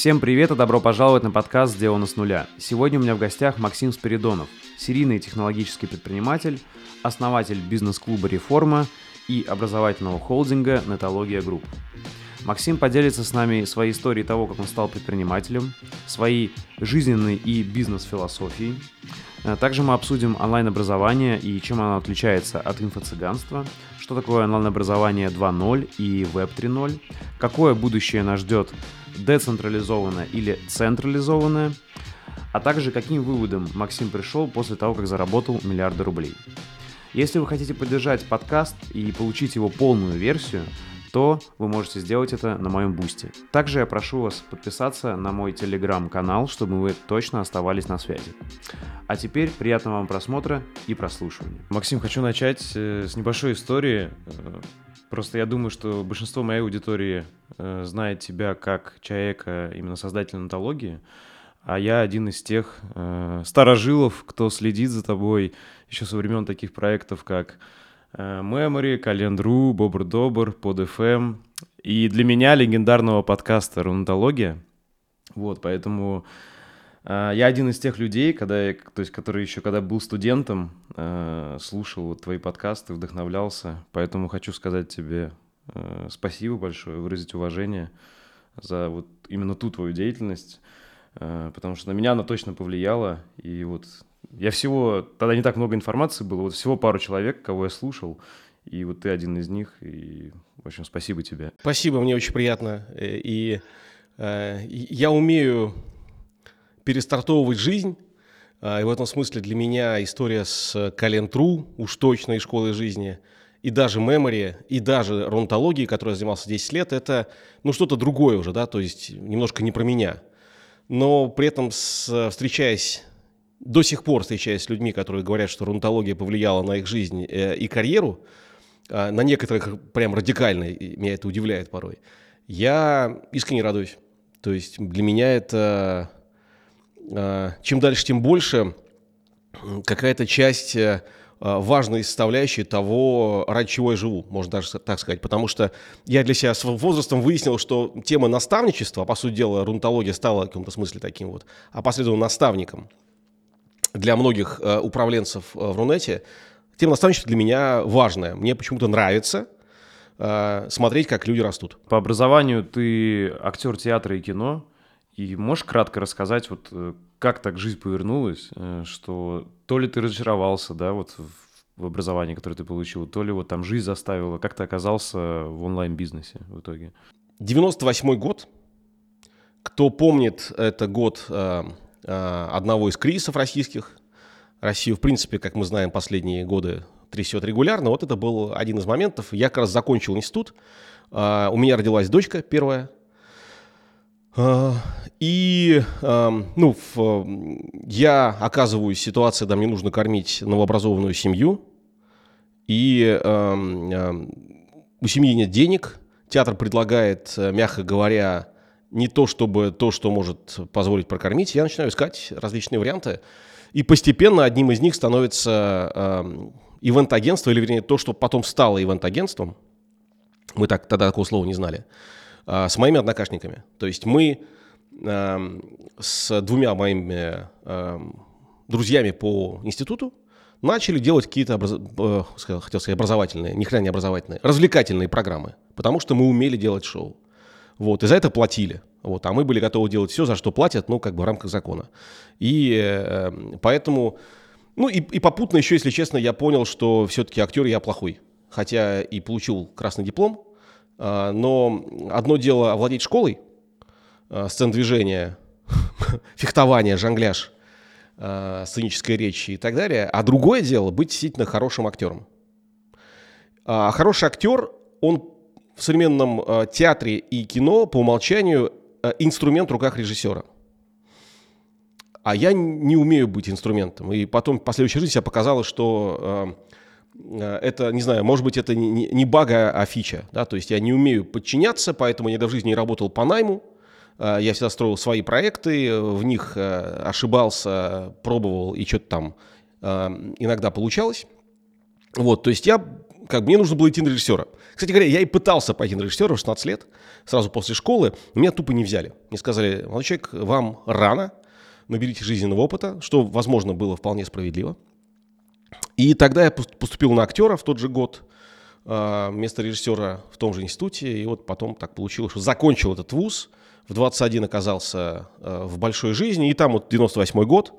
Всем привет и добро пожаловать на подкаст «Сделано с нуля». Сегодня у меня в гостях Максим Спиридонов, серийный технологический предприниматель, основатель бизнес-клуба «Реформа» и образовательного холдинга «Нетология Групп». Максим поделится с нами своей историей того, как он стал предпринимателем, своей жизненной и бизнес-философией. Э, Также мы обсудим онлайн-образование и чем оно отличается от инфо-цыганства, что такое онлайн-образование 2.0 и веб 3.0, какое будущее нас ждет децентрализованное или централизованное, а также каким выводом Максим пришел после того, как заработал миллиарды рублей. Если вы хотите поддержать подкаст и получить его полную версию, то вы можете сделать это на моем бусте. Также я прошу вас подписаться на мой телеграм-канал, чтобы вы точно оставались на связи. А теперь приятного вам просмотра и прослушивания. Максим, хочу начать э, с небольшой истории. Э, Просто я думаю, что большинство моей аудитории э, знает тебя как человека, именно создателя антологии, а я один из тех э, старожилов, кто следит за тобой еще со времен таких проектов, как Memory, Календру, Бобр Добр, Под FM и для меня легендарного подкаста Рунатология. Вот, поэтому э, я один из тех людей, когда я, то есть, который еще когда был студентом, э, слушал вот твои подкасты, вдохновлялся. Поэтому хочу сказать тебе э, спасибо большое, выразить уважение за вот именно ту твою деятельность, потому что на меня она точно повлияла. И вот я всего, тогда не так много информации было, вот всего пару человек, кого я слушал, и вот ты один из них, и, в общем, спасибо тебе. Спасибо, мне очень приятно. Э, И э, я умею перестартовывать жизнь. А, И в этом смысле для меня история с Калентру, уж точно из школы жизни, и даже мемори, и даже ронтологией, которой я занимался 10 лет, это ну, что-то другое уже, да, то есть немножко не про меня. Но при этом, с, встречаясь, до сих пор встречаясь с людьми, которые говорят, что рунтология повлияла на их жизнь э, и карьеру, а, на некоторых прям радикально, и меня это удивляет порой, я искренне радуюсь. То есть для меня это а, чем дальше, тем больше какая-то часть э, а, важной составляющей того, ради чего я живу, можно даже так сказать. Потому что я для себя с возрастом выяснил, что тема наставничества, а по сути дела, рунтология стала в каком-то смысле таким вот, а последовательно наставником для многих э, управленцев э, в Рунете, тема наставничества для меня важная. Мне почему-то нравится э, смотреть, как люди растут. По образованию ты актер театра и кино, и можешь кратко рассказать, вот как так жизнь повернулась, что то ли ты разочаровался, да, вот в- образовании, которое ты получил, то ли вот там жизнь заставила, как ты оказался в онлайн-бизнесе в итоге? 98 год. Кто помнит, это год одного из кризисов российских. Россию, в принципе, как мы знаем, последние годы трясет регулярно. Вот это был один из моментов. Я как раз закончил институт. Э, у меня родилась дочка первая. Э, И, э, ну, я оказываюсь в ситуации, когда мне нужно кормить новообразованную семью. И у семьи нет денег, театр предлагает, э, мягко говоря, не то чтобы то, что может позволить прокормить, я начинаю искать различные варианты, и постепенно одним из них становится эм, ивент-агентство, или вернее то, что потом стало ивент-агентством, мы так тогда такого слова не знали, а, с моими однокашниками. То есть мы эм, с двумя моими эм, друзьями по институту начали делать какие-то, образ- э, хотел сказать, образовательные, ни хрена не образовательные, развлекательные программы, потому что мы умели делать шоу. Вот, и за это платили. Вот, а мы были готовы делать все, за что платят, ну, как бы в рамках закона. И э, поэтому, ну, и, и попутно еще, если честно, я понял, что все-таки актер я плохой. Хотя и получил красный диплом, а, но одно дело овладеть школой, а, сцен движения, фехтование, жонгляж, а, сценической речи и так далее, а другое дело быть действительно хорошим актером. А хороший актер, он в современном а, театре и кино по умолчанию а, инструмент в руках режиссера. А я не умею быть инструментом. И потом в последующей жизни себя показалось, что э, э, это, не знаю, может быть, это не, не- не баг, а фича. Да? То есть я не умею подчиняться, поэтому я никогда в жизни работал по найму. Э, Я всегда строил свои проекты, в них э, ошибался, пробовал, и что-то там э, иногда получалось. Вот, то есть я как мне нужно было идти на режиссера. Кстати говоря, я и пытался пойти на режиссера в 16 лет, сразу после школы, меня тупо не взяли. Мне сказали, молодой человек, вам рано, наберите жизненного опыта, что, возможно, было вполне справедливо. И тогда я поступил на актера в тот же год, а, вместо режиссера в том же институте, и вот потом так получилось, что закончил этот вуз, в 21 оказался а, в большой жизни, и там вот 98 год,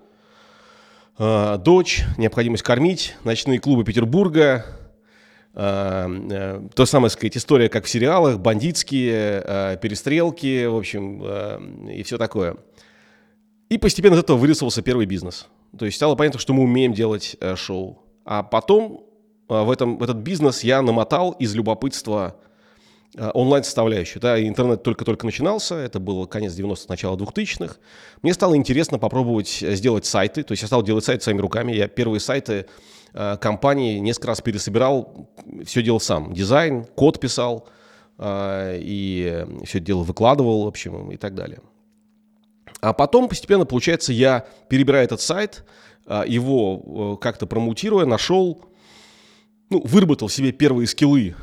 а, дочь, необходимость кормить, ночные клубы Петербурга, то самое, сказать, история, как в сериалах, бандитские, перестрелки, в общем, и все такое. И постепенно из этого вырисовался первый бизнес. То есть стало понятно, что мы умеем делать э, шоу. А потом э, в, этом, в этот бизнес я намотал из любопытства э, онлайн-составляющую. Да, интернет только-только начинался, это было конец 90-х, начало 2000-х. Мне стало интересно попробовать сделать сайты, то есть я стал делать сайты своими руками. Я первые сайты компании несколько раз пересобирал, все делал сам. Дизайн, код писал, и все это дело выкладывал, в общем, и так далее. А потом постепенно, получается, я перебираю этот сайт, а, его э, как-то промоутируя, нашел, ну, выработал себе первые скиллы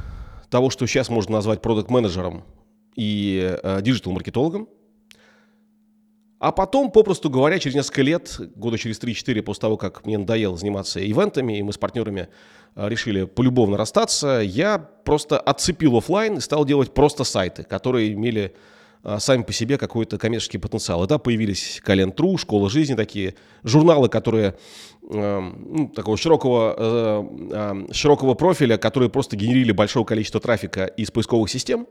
того, что сейчас можно назвать продукт-менеджером и э, digital-маркетологом. А потом, попросту говоря, через несколько лет, года через 3-4 после того, как мне надоело заниматься ивентами, и мы с партнерами э, решили полюбовно расстаться, я просто отцепил офлайн и стал делать просто сайты, которые имели а, сами по себе какой-то коммерческий потенциал. И да, появились Кален.тру, Школа жизни, такие журналы, которые э, ну, такого широкого, э, широкого профиля, которые просто генерили большое количество трафика из поисковых систем.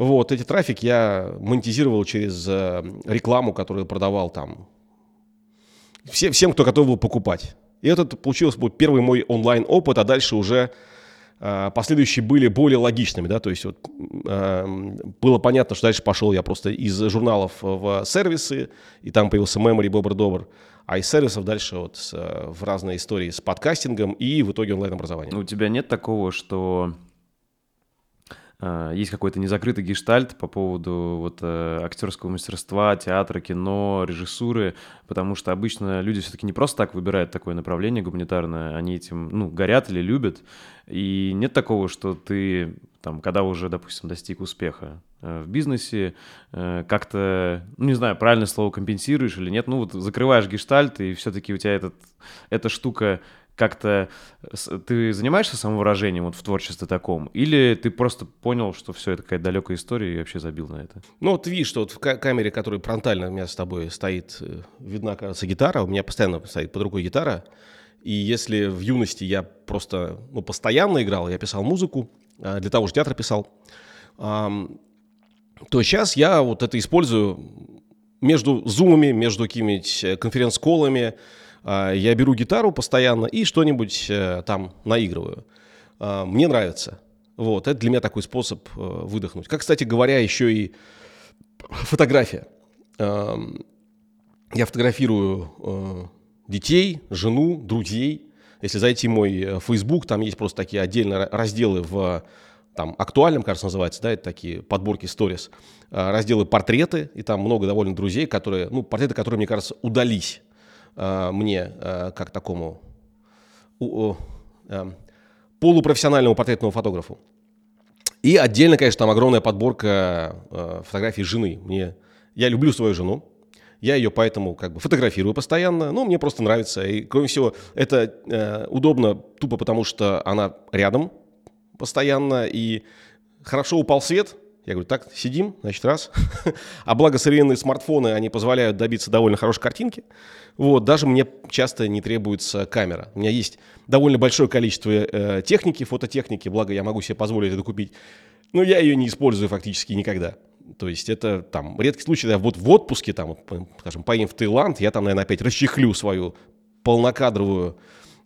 Вот, эти трафик я монетизировал через э, рекламу, которую продавал там все, всем, кто готов был покупать. И это получился был первый мой онлайн-опыт, а дальше уже а, последующие были более логичными, да, то есть вот, э, было понятно, что дальше пошел я просто из журналов в сервисы, и там появился Memory, Бобр Добр, а из сервисов дальше вот с, в разные истории с подкастингом и в итоге онлайн-образованием. У тебя нет такого, что есть какой-то незакрытый гештальт по поводу вот э, актерского мастерства, театра, кино, режиссуры, потому что обычно люди все-таки не просто так выбирают такое направление гуманитарное, они этим, ну, горят или любят, и нет такого, что ты там, когда уже, допустим, достиг успеха э, в бизнесе, э, как-то, ну, не знаю, правильное слово компенсируешь или нет, ну, вот закрываешь гештальт, и все-таки у тебя этот, эта штука как-то ты занимаешься самовыражением вот в творчестве таком, или ты просто понял, что все это какая-то далекая история и вообще забил на это? Ну вот видишь, что вот в камере, которая фронтально у меня с тобой стоит, э, видна, кажется, гитара, у меня постоянно стоит под рукой гитара, и если в юности я просто ну, постоянно играл, я писал музыку, а, для того же театра писал, то сейчас я вот это использую между зумами, между какими-нибудь э, конференц-колами, я беру гитару постоянно и что-нибудь э, там наигрываю. А, мне нравится. Вот, это для меня такой способ э, выдохнуть. Как, кстати говоря, еще и фотография. Я фотографирую э, детей, жену, друзей. Если зайти в мой Facebook, там есть просто такие отдельные разделы в там актуальном, кажется, называется, да, это такие подборки сторис, разделы портреты, и там много довольно друзей, которые, ну, портреты, которые, мне кажется, удались мне э, как такому э, полупрофессиональному портретному фотографу. И отдельно, конечно, там огромная подборка фотографий жены. Мне, я люблю свою жену, я ее поэтому как бы фотографирую постоянно, но мне просто нравится. И, кроме всего, это э, удобно тупо потому, что она рядом постоянно, и хорошо упал свет, я говорю, так, сидим, значит, раз. а благо современные смартфоны, они позволяют добиться довольно хорошей картинки. Вот, даже мне часто не требуется камера. У меня есть довольно большое количество э, техники, фототехники, благо я могу себе позволить это купить. Но я ее не использую фактически никогда. То есть это там редкий случай, да, вот в отпуске, там, скажем, поедем в Таиланд, я там, наверное, опять расчехлю свою полнокадровую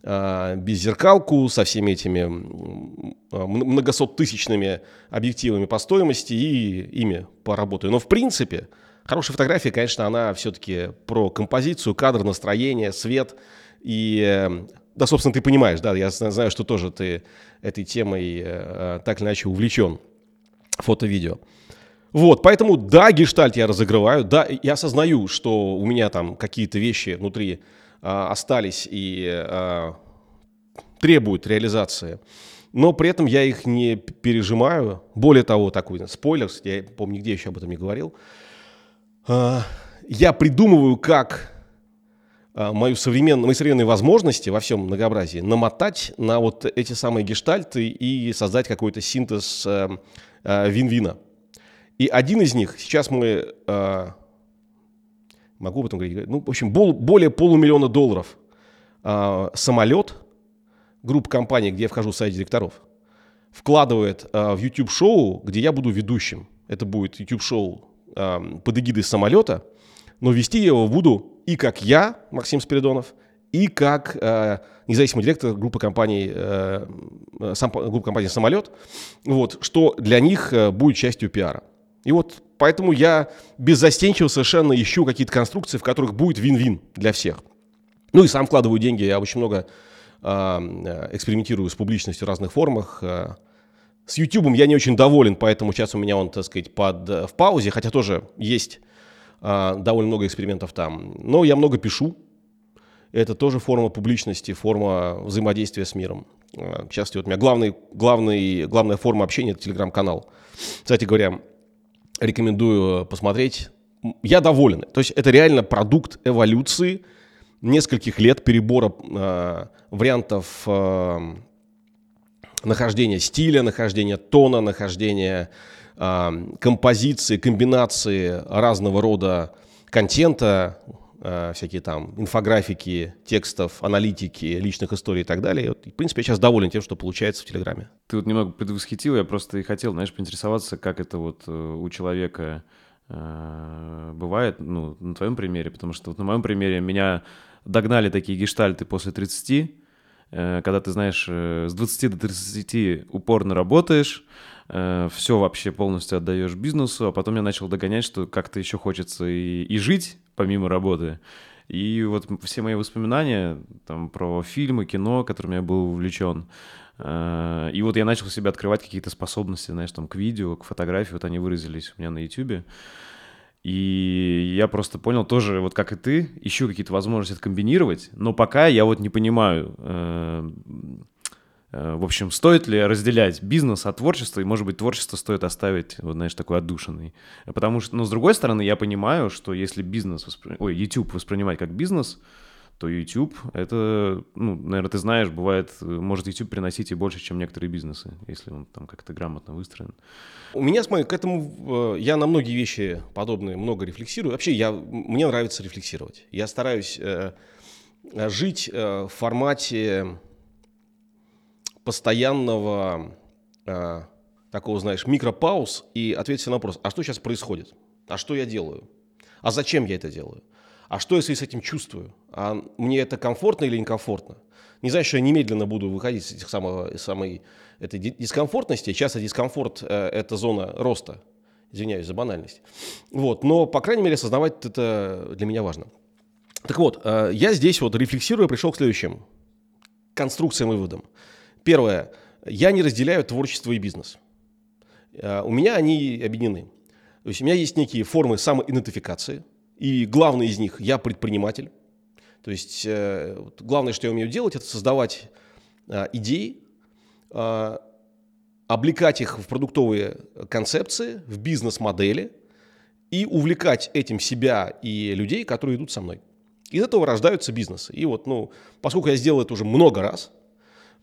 беззеркалку со всеми этими э, многосоттысячными объективами по стоимости и ими поработаю. Но в принципе, Хорошая фотография, конечно, она все-таки про композицию, кадр, настроение, свет. И, э, да, собственно, ты понимаешь, да, я знаю, что тоже ты этой темой э, так или иначе увлечен, фото-видео. Вот, поэтому, да, гештальт я разыгрываю, да, я осознаю, что у меня там какие-то вещи внутри а, остались и а, требуют реализации. но при этом я их не пережимаю. Более того, такой спойлер, я помню, нигде еще об этом не говорил. А, я придумываю, как мою современную, мои современные возможности во всем многообразии намотать на вот эти самые гештальты и создать какой-то синтез э, э, вин-вина. И один из них, сейчас мы, э, могу об этом говорить, ну, в общем, более полумиллиона долларов самолет, группа компаний, где я вхожу в сайт директоров, вкладывает в YouTube-шоу, где я буду ведущим. Это будет YouTube-шоу под эгидой самолета, но вести я его буду и как я, Максим Спиридонов, и как э, независимый директор группы компаний, э, сам, группы компании «Самолет», вот, что для них э, будет частью пиара. И вот поэтому я беззастенчиво совершенно ищу какие-то конструкции, в которых будет вин-вин для всех. Ну и сам вкладываю деньги, я очень много э, экспериментирую с публичностью в разных формах. Э, с YouTube я не очень доволен, поэтому сейчас у меня он, так сказать, под, в паузе, хотя тоже есть а, довольно много экспериментов там. Но я много пишу. Это тоже форма публичности, форма взаимодействия с миром. В частности, вот у меня главный, главный, главная форма общения – это телеграм-канал. Кстати говоря, рекомендую посмотреть. Я доволен. То есть это реально продукт эволюции нескольких лет перебора э, вариантов э, нахождения стиля, нахождения тона, нахождения композиции, комбинации разного рода контента, всякие там инфографики, текстов, аналитики, личных историй и так далее. Вот, в принципе, я сейчас доволен тем, что получается в Телеграме. Ты вот немного предвосхитил, я просто и хотел, знаешь, поинтересоваться, как это вот э, у человека э, бывает, ну, на твоем примере, потому что вот на моем примере меня догнали такие гештальты после 30, э, когда ты, знаешь, с 20 до 30 упорно работаешь, э, все вообще полностью отдаешь бизнесу, а потом я начал догонять, что как-то еще хочется и, и жить помимо работы. И вот все мои воспоминания там, про фильмы, кино, которыми я был увлечен, э, и вот я начал себе открывать какие-то способности, знаешь, там, к видео, к фотографии, вот они выразились у меня на YouTube. И я просто понял тоже, вот как и ты, ищу какие-то возможности это комбинировать, но пока я вот не понимаю, Э, в общем, стоит ли разделять бизнес от творчества, и, может быть, творчество стоит оставить, вот, знаешь, такой отдушенный. Потому что, но с другой стороны, я понимаю, что если бизнес, воспри... ой, YouTube воспринимать как бизнес, то YouTube, это, ну, наверное, ты знаешь, бывает, может YouTube приносить и больше, чем некоторые бизнесы, если он там как-то грамотно выстроен. У меня, смотри, к этому, э, я на многие вещи подобные много рефлексирую. Вообще, я, мне нравится рефлексировать. Я стараюсь э, жить э, в формате постоянного э, такого, знаешь, микропауз и ответить на вопрос, а что сейчас происходит? А что я делаю? А зачем я это делаю? А что, если я с этим чувствую? А мне это комфортно или некомфортно? Не знаю, что я немедленно буду выходить с этих самого, самой этой дискомфортности. Часто дискомфорт э, – это зона роста. Извиняюсь за банальность. Вот. Но, по крайней мере, осознавать это для меня важно. Так вот, э, я здесь вот рефлексируя пришел к следующим конструкциям и выводам. Первое. Я не разделяю творчество и бизнес. Э, у меня они объединены. То есть у меня есть некие формы самоидентификации, и главный из них – я предприниматель. То есть э, главное, что я умею делать, это создавать э, идеи, облекать их в продуктовые концепции, в бизнес-модели и увлекать этим себя и людей, которые идут со мной. Из этого рождаются бизнесы. И вот, ну, поскольку я сделал это уже много раз –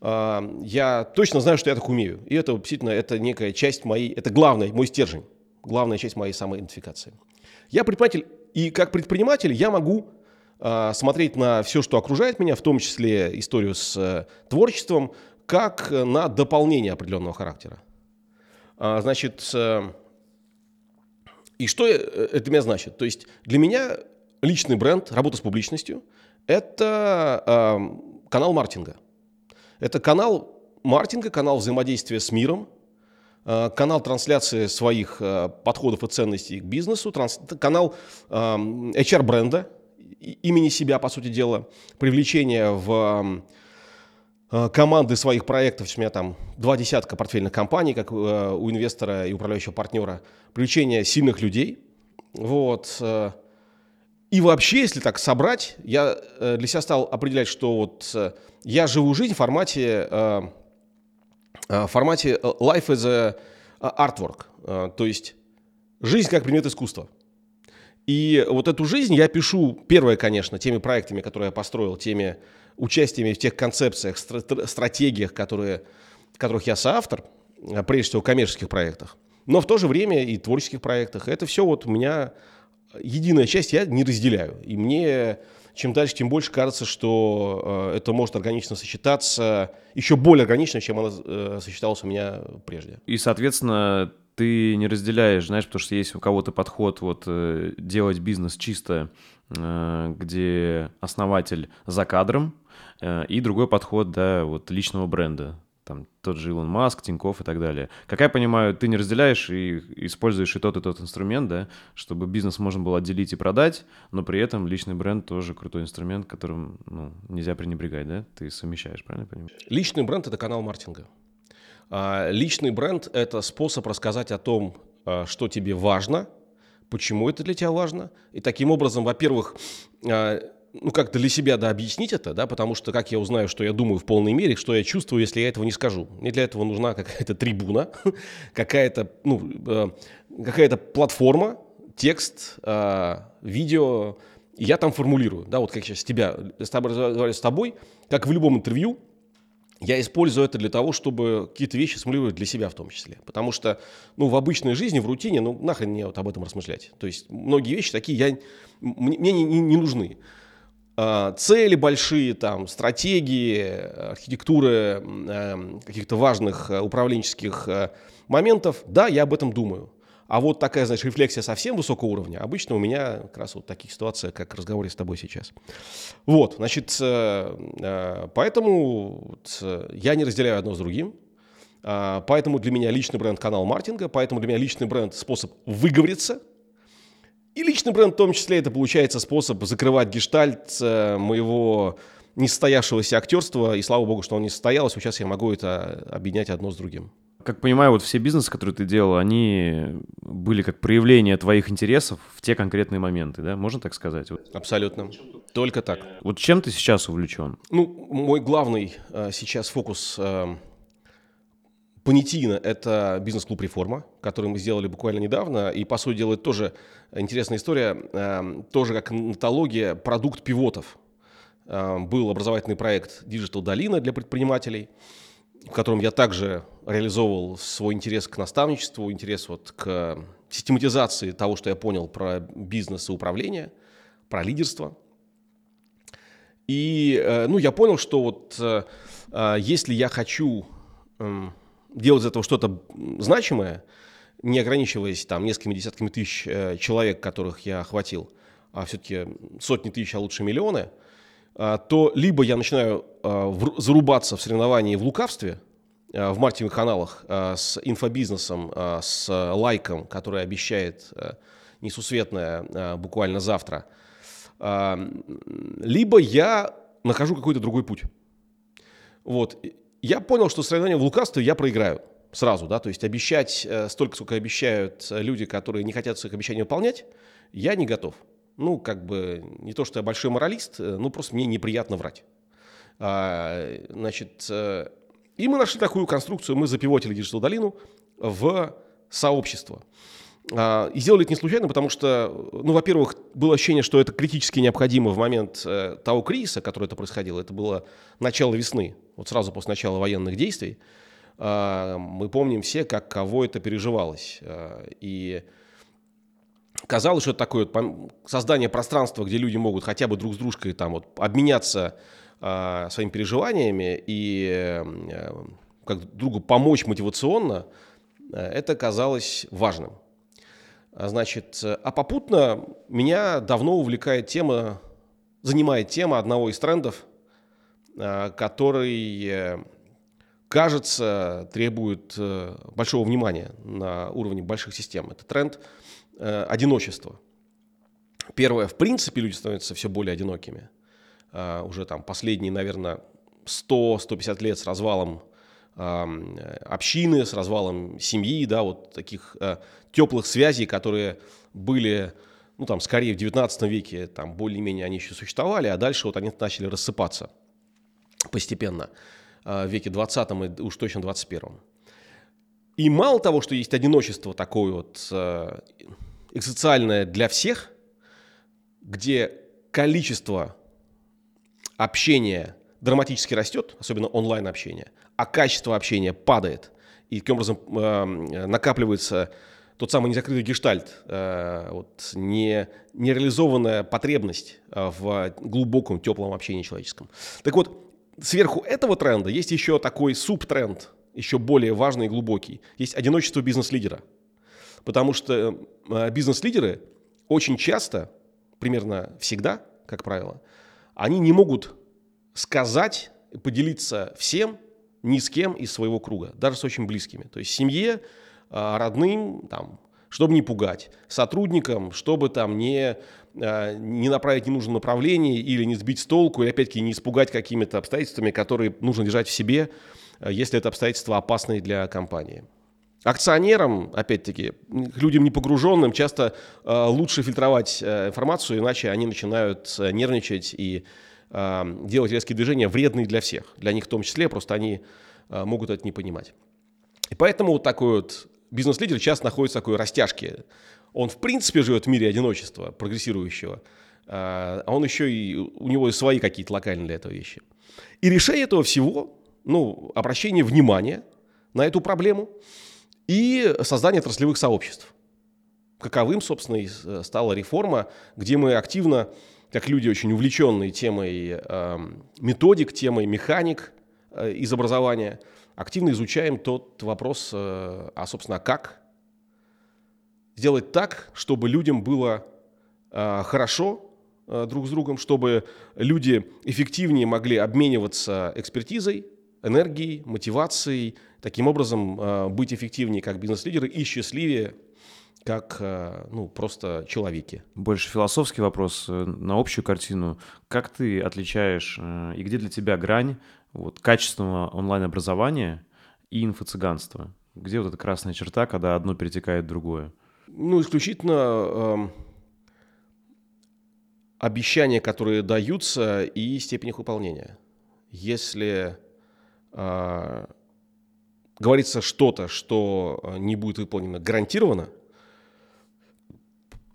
я точно знаю, что я так умею. И это действительно это некая часть моей, это главная, мой стержень, главная часть моей самоидентификации. Я предприниматель, и как предприниматель я могу а, смотреть на все, что окружает меня, в том числе историю с э, творчеством, как на дополнение определенного характера. А, значит, э, и что э, это меня значит? То есть для меня личный бренд, работа с публичностью – это канал маркетинга. Это канал маркетинга, канал взаимодействия с миром, э, канал трансляции своих э, подходов и ценностей к бизнесу, канал HR-бренда, имени себя, по сути дела, привлечение в э, команды своих проектов, у меня там два десятка портфельных компаний, как у инвестора и управляющего партнера, привлечение сильных людей. Вот. И вообще, если так собрать, я для себя стал определять, что вот я живу жизнь в формате э, в формате life as a artwork, то есть жизнь как предмет искусства. И вот эту жизнь я пишу, первое, конечно, теми проектами, которые я построил, теми участиями в тех концепциях, стратегиях, которые, которых я соавтор, прежде всего коммерческих проектах, но в то же время и творческих проектах. Это все вот у меня единая часть, я не разделяю. И мне чем дальше, тем больше кажется, что э, это может органично сочетаться, еще более органично, чем оно э, сочеталось у меня прежде. И, соответственно, ты не разделяешь, знаешь, потому что есть у кого-то подход вот э, делать бизнес чисто, э, где основатель за кадром, э, и другой подход, да, вот личного бренда там тот же Илон Маск, Тиньков и так далее. Как я понимаю, ты не разделяешь и используешь и тот, и тот инструмент, да, чтобы бизнес можно было отделить и продать, но при этом личный бренд тоже крутой инструмент, которым ну, нельзя пренебрегать, да? Ты совмещаешь, правильно понимаю? Личный бренд – это канал маркетинга. А, личный бренд – это способ рассказать о том, а, что тебе важно, почему это для тебя важно. И таким образом, во-первых, а, ну, как-то для себя, да, объяснить это, да, потому что как я узнаю, что я думаю в полной мере, что я чувствую, если я этого не скажу. Мне для этого нужна какая-то трибуна, какая-то, ну, э, какая-то платформа, текст, э, видео, я там формулирую, да, вот как сейчас тебя, с тобой с тобой, как в любом интервью, я использую это для того, чтобы какие-то вещи сформулировать для себя в том числе. Потому что, ну, в обычной жизни, в рутине, ну, нахрен мне вот об этом размышлять. То есть многие вещи такие я, мне, мне не, не, не нужны. А, цели большие, там, стратегии, архитектуры эм, каких-то важных э, управленческих э, моментов, да, я об этом думаю. А вот такая, значит, рефлексия совсем высокого уровня, обычно у меня как раз вот таких ситуаций, как в разговоре с тобой сейчас. Вот, значит, э, поэтому я не разделяю одно с другим, а, поэтому для меня личный бренд канал маркетинга, поэтому для меня личный бренд способ выговориться – и личный бренд в том числе это получается способ закрывать гештальт э, моего несостоявшегося актерства, и слава богу, что он не состоялся, сейчас я могу это объединять одно с другим. Как понимаю, вот все бизнесы, которые ты делал, они были как проявление твоих интересов в те конкретные моменты, да? Можно так сказать? Абсолютно. Только так. Вот чем ты сейчас увлечен? Ну, мой главный э, сейчас фокус э, Понятийно – это бизнес-клуб «Реформа», который мы сделали буквально недавно. И, по сути дела, это тоже интересная история. Эм, тоже как нотология, продукт пивотов. Эм, был образовательный проект Digital Долина для предпринимателей, в котором я также реализовывал свой интерес к наставничеству, интерес вот к систематизации того, что я понял про бизнес и управление, про лидерство. И э, ну, я понял, что вот э, э, если я хочу эм, делать из этого что-то значимое, не ограничиваясь там несколькими десятками тысяч э, человек, которых я охватил, а все-таки сотни тысяч, а лучше миллионы, э, то либо я начинаю в, зарубаться в соревновании в лукавстве, э, в маркетинговых каналах с инфобизнесом, с лайком, который обещает э, несусветное буквально завтра, либо я нахожу какой-то другой путь. Вот я понял, что соревнование в лукавстве я проиграю сразу, да, то есть обещать э, столько, сколько обещают э, люди, которые не хотят своих обещаний выполнять, я не готов. Ну, как бы, не то, что я большой моралист, э, ну, просто мне неприятно врать. А, значит, и мы нашли такую конструкцию, мы запивотили Digital Долину в сообщество. А, и сделали это не случайно, потому что, ну, во-первых, было ощущение, что это критически необходимо в момент э, того кризиса, который это происходило. Это было начало весны, вот сразу после начала военных действий. Э, мы помним все, как кого это переживалось. Э, и казалось, что это такое создание пространства, где люди могут хотя бы друг с дружкой там вот обменяться э, своими переживаниями и как другу помочь мотивационно, это казалось важным. А, значит, а попутно меня давно увлекает тема, занимает тема одного из трендов, а, который, э, кажется, требует э, большого внимания на уровне больших систем. Это тренд э, одиночества. Первое, в принципе, люди становятся все более одинокими. Уже там последние, наверное, 100-150 лет с развалом общины, с развалом семьи, да, вот таких э, теплых связей, которые были, ну, там, скорее в 19 веке, там, более-менее они еще существовали, а дальше вот они начали рассыпаться постепенно. э, веке 20 и уж точно 21. И мало того, что есть одиночество такое вот э, экзоциальное для всех, где количество общения драматически растет, особенно онлайн-общение, а качество общения падает, и таким образом э, накапливается тот самый незакрытый гештальт, э, вот, не, нереализованная потребность э, в глубоком, теплом общении человеческом. Так вот, сверху этого тренда есть еще такой субтренд, еще более важный и глубокий. Есть одиночество бизнес-лидера. Потому что э, бизнес-лидеры очень часто, примерно всегда, как правило, они не могут сказать, поделиться всем ни с кем из своего круга, даже с очень близкими. То есть семье, а, родным, там, чтобы не пугать, сотрудникам, чтобы там не, не направить ненужное направление или не сбить с толку, или опять-таки не испугать какими-то обстоятельствами, которые нужно держать в себе, а, если это обстоятельства опасные для компании. Акционерам, опять-таки, людям непогруженным часто э, лучше фильтровать информацию, иначе они начинают нервничать и делать резкие движения, вредные для всех, для них в том числе, просто они могут это не понимать. И поэтому вот такой вот бизнес-лидер часто находится в такой растяжке. Он в принципе живет в мире одиночества, прогрессирующего, э, а он еще и, у него свои какие-то локальные для этого вещи. И решение этого всего, ну, обращение внимания на эту проблему – и создание отраслевых сообществ. Каковым, собственно, и стала реформа, где мы активно, как люди очень увлеченные темой э, методик, темой механик э, из образования, активно изучаем тот вопрос, э, а, собственно, как сделать так, чтобы людям было э, хорошо э, друг с другом, чтобы люди эффективнее могли обмениваться экспертизой, энергией, мотивацией, таким образом э, быть эффективнее как бизнес-лидеры и счастливее как ну, просто человеки. Больше философский вопрос на общую картину. Как ты отличаешь и где для тебя грань вот, качественного онлайн-образования и инфо-цыганства? Где вот эта красная черта, когда одно перетекает в другое? Ну, исключительно э, обещания, которые даются, и степень их выполнения. Если э, говорится что-то, что а, не будет выполнено гарантированно,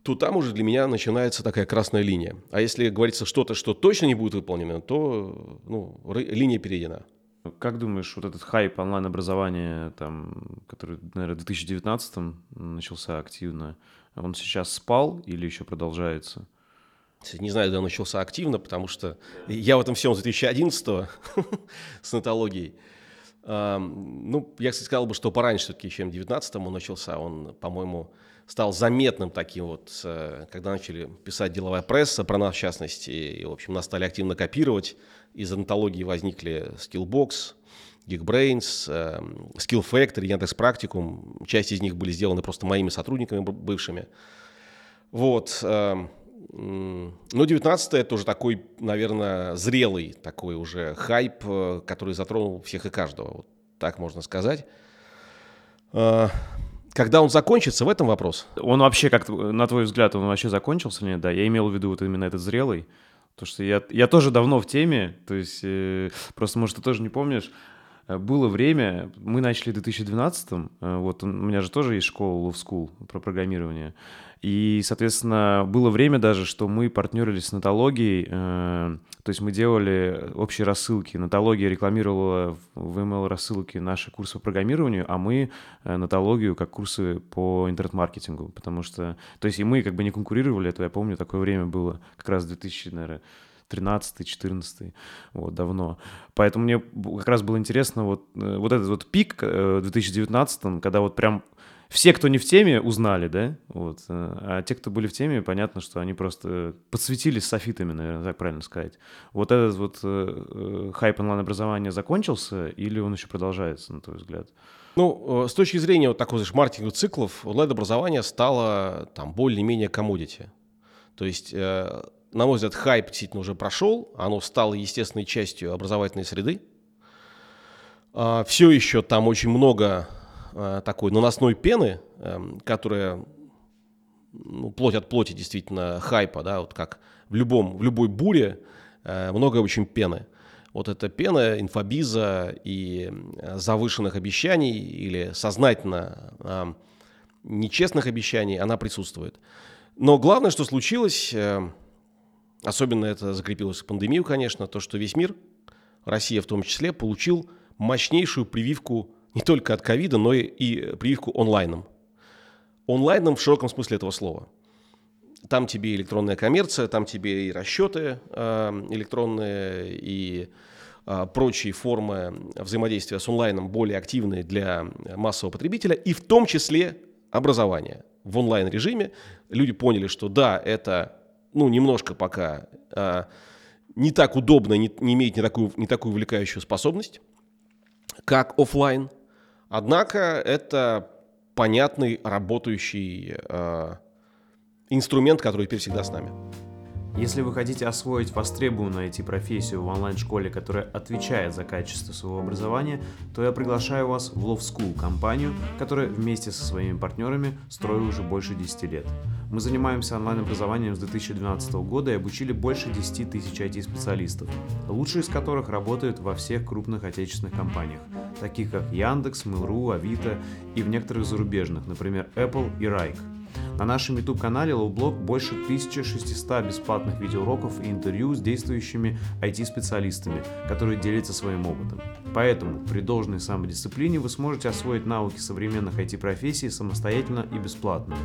то там уже для меня начинается такая красная линия. А если говорится что-то, что точно не будет выполнено, то ну, линия перейдена. Как думаешь, вот этот хайп онлайн-образования, там, который, наверное, в 2019 начался активно, он сейчас спал или еще продолжается? Не знаю, когда он начался активно, потому что я в этом всем с 2011 с нотологией. Ну, я, кстати, сказал бы, что пораньше все-таки, чем в 19-м он начался. Он, по-моему, стал заметным таким вот, э, когда начали писать деловая пресса про нас, в частности, и, в общем, нас стали активно копировать. Из антологии возникли Skillbox, Geekbrains, эм, Skill Factory, Яндекс Практикум. Часть из них были сделаны просто моими сотрудниками бывшими. Вот. Эм, ну, 19 это уже такой, наверное, зрелый такой уже хайп, э, который затронул всех и каждого. Вот так можно сказать. Когда он закончится, в этом вопрос. Он вообще, как на твой взгляд, он вообще закончился или нет? Да, я имел в виду вот именно этот зрелый. То, что я, я тоже давно в теме, то есть э, просто, может, ты тоже не помнишь, было время, мы начали в 2012, э, вот у меня же тоже есть школа Love School про программирование, и, соответственно, было время даже, что мы партнерились с Натологией, э, то есть мы делали общие рассылки. Натология рекламировала в email-рассылке наши курсы по программированию, а мы э, Натологию как курсы по интернет-маркетингу, потому что... То есть и мы как бы не конкурировали, это я помню, такое время было, как раз 2000, наверное, 13 14 вот, давно. Поэтому мне как раз было интересно вот, э, вот этот вот пик э, в 2019, когда вот прям все, кто не в теме, узнали, да, вот, э, а те, кто были в теме, понятно, что они просто подсветились софитами, наверное, так правильно сказать. Вот этот вот хайп онлайн-образования закончился или он еще продолжается, на твой взгляд? Ну, с точки зрения вот такого, знаешь, маркетинговых циклов, онлайн-образование стало там более-менее комодити. То есть, на мой взгляд, хайп действительно уже прошел, оно стало естественной частью образовательной среды. А, Все еще там очень много Э, такой наносной пены, эм, которая ну, плоть от плоти действительно хайпа, да, вот как в, любом, в любой буре э, много очень пены. вот эта пена инфобиза и завышенных обещаний или сознательно э, нечестных обещаний, она присутствует. Но главное, что случилось, э, особенно это закрепилось в пандемию, конечно, то, что весь мир, Россия в том числе, получил мощнейшую прививку не только от ковида, но и прививку онлайном. Онлайном в широком смысле этого слова. Там тебе электронная коммерция, там тебе и расчеты э, электронные, и э, прочие формы взаимодействия с онлайном более активные для массового потребителя, и в том числе образование. В онлайн-режиме люди поняли, что да, это ну, немножко пока э, не так удобно, не, не имеет не такую, не такую увлекающую способность, как офлайн. Однако это понятный, работающий э, инструмент, который теперь всегда с нами. Если вы хотите освоить востребованную IT-профессию в онлайн-школе, которая отвечает за качество своего образования, то я приглашаю вас в Love School, компанию, которая вместе со своими партнерами строила уже больше 10 лет. Мы занимаемся онлайн-образованием с 2012 года и обучили больше 10 тысяч IT-специалистов, лучшие из которых работают во всех крупных отечественных компаниях, таких как Яндекс, Mail.ru, Авито и в некоторых зарубежных, например, Apple и Rike. На нашем YouTube-канале Lowblog больше 1600 бесплатных видеоуроков и интервью с действующими IT-специалистами, которые делятся своим опытом. Поэтому при должной самодисциплине вы сможете освоить навыки современных IT-профессий самостоятельно и бесплатно.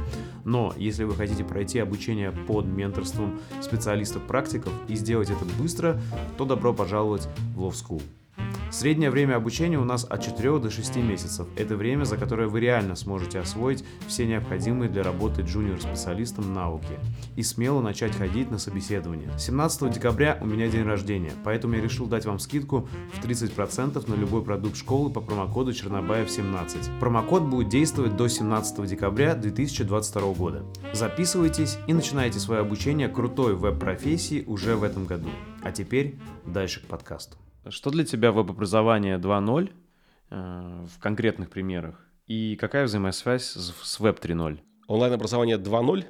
Но если вы хотите пройти обучение под менторством специалистов-практиков и сделать это быстро, то добро пожаловать в Love School. Среднее время обучения у нас от 4 до 6 месяцев. Это время, за которое вы реально сможете освоить все необходимые для работы джуниор-специалистом навыки и смело начать ходить на собеседование. 17 декабря у меня день рождения, поэтому я решил дать вам скидку в 30% на любой продукт школы по промокоду Чернобаев17. Промокод будет действовать до 17 декабря 2022 года. Записывайтесь и начинайте свое обучение крутой веб-профессии уже в этом году. А теперь дальше к подкасту. Что для тебя веб-образование 2.0 э, в конкретных примерах? И какая взаимосвязь с, с Web 3.0? Онлайн-образование 2.0?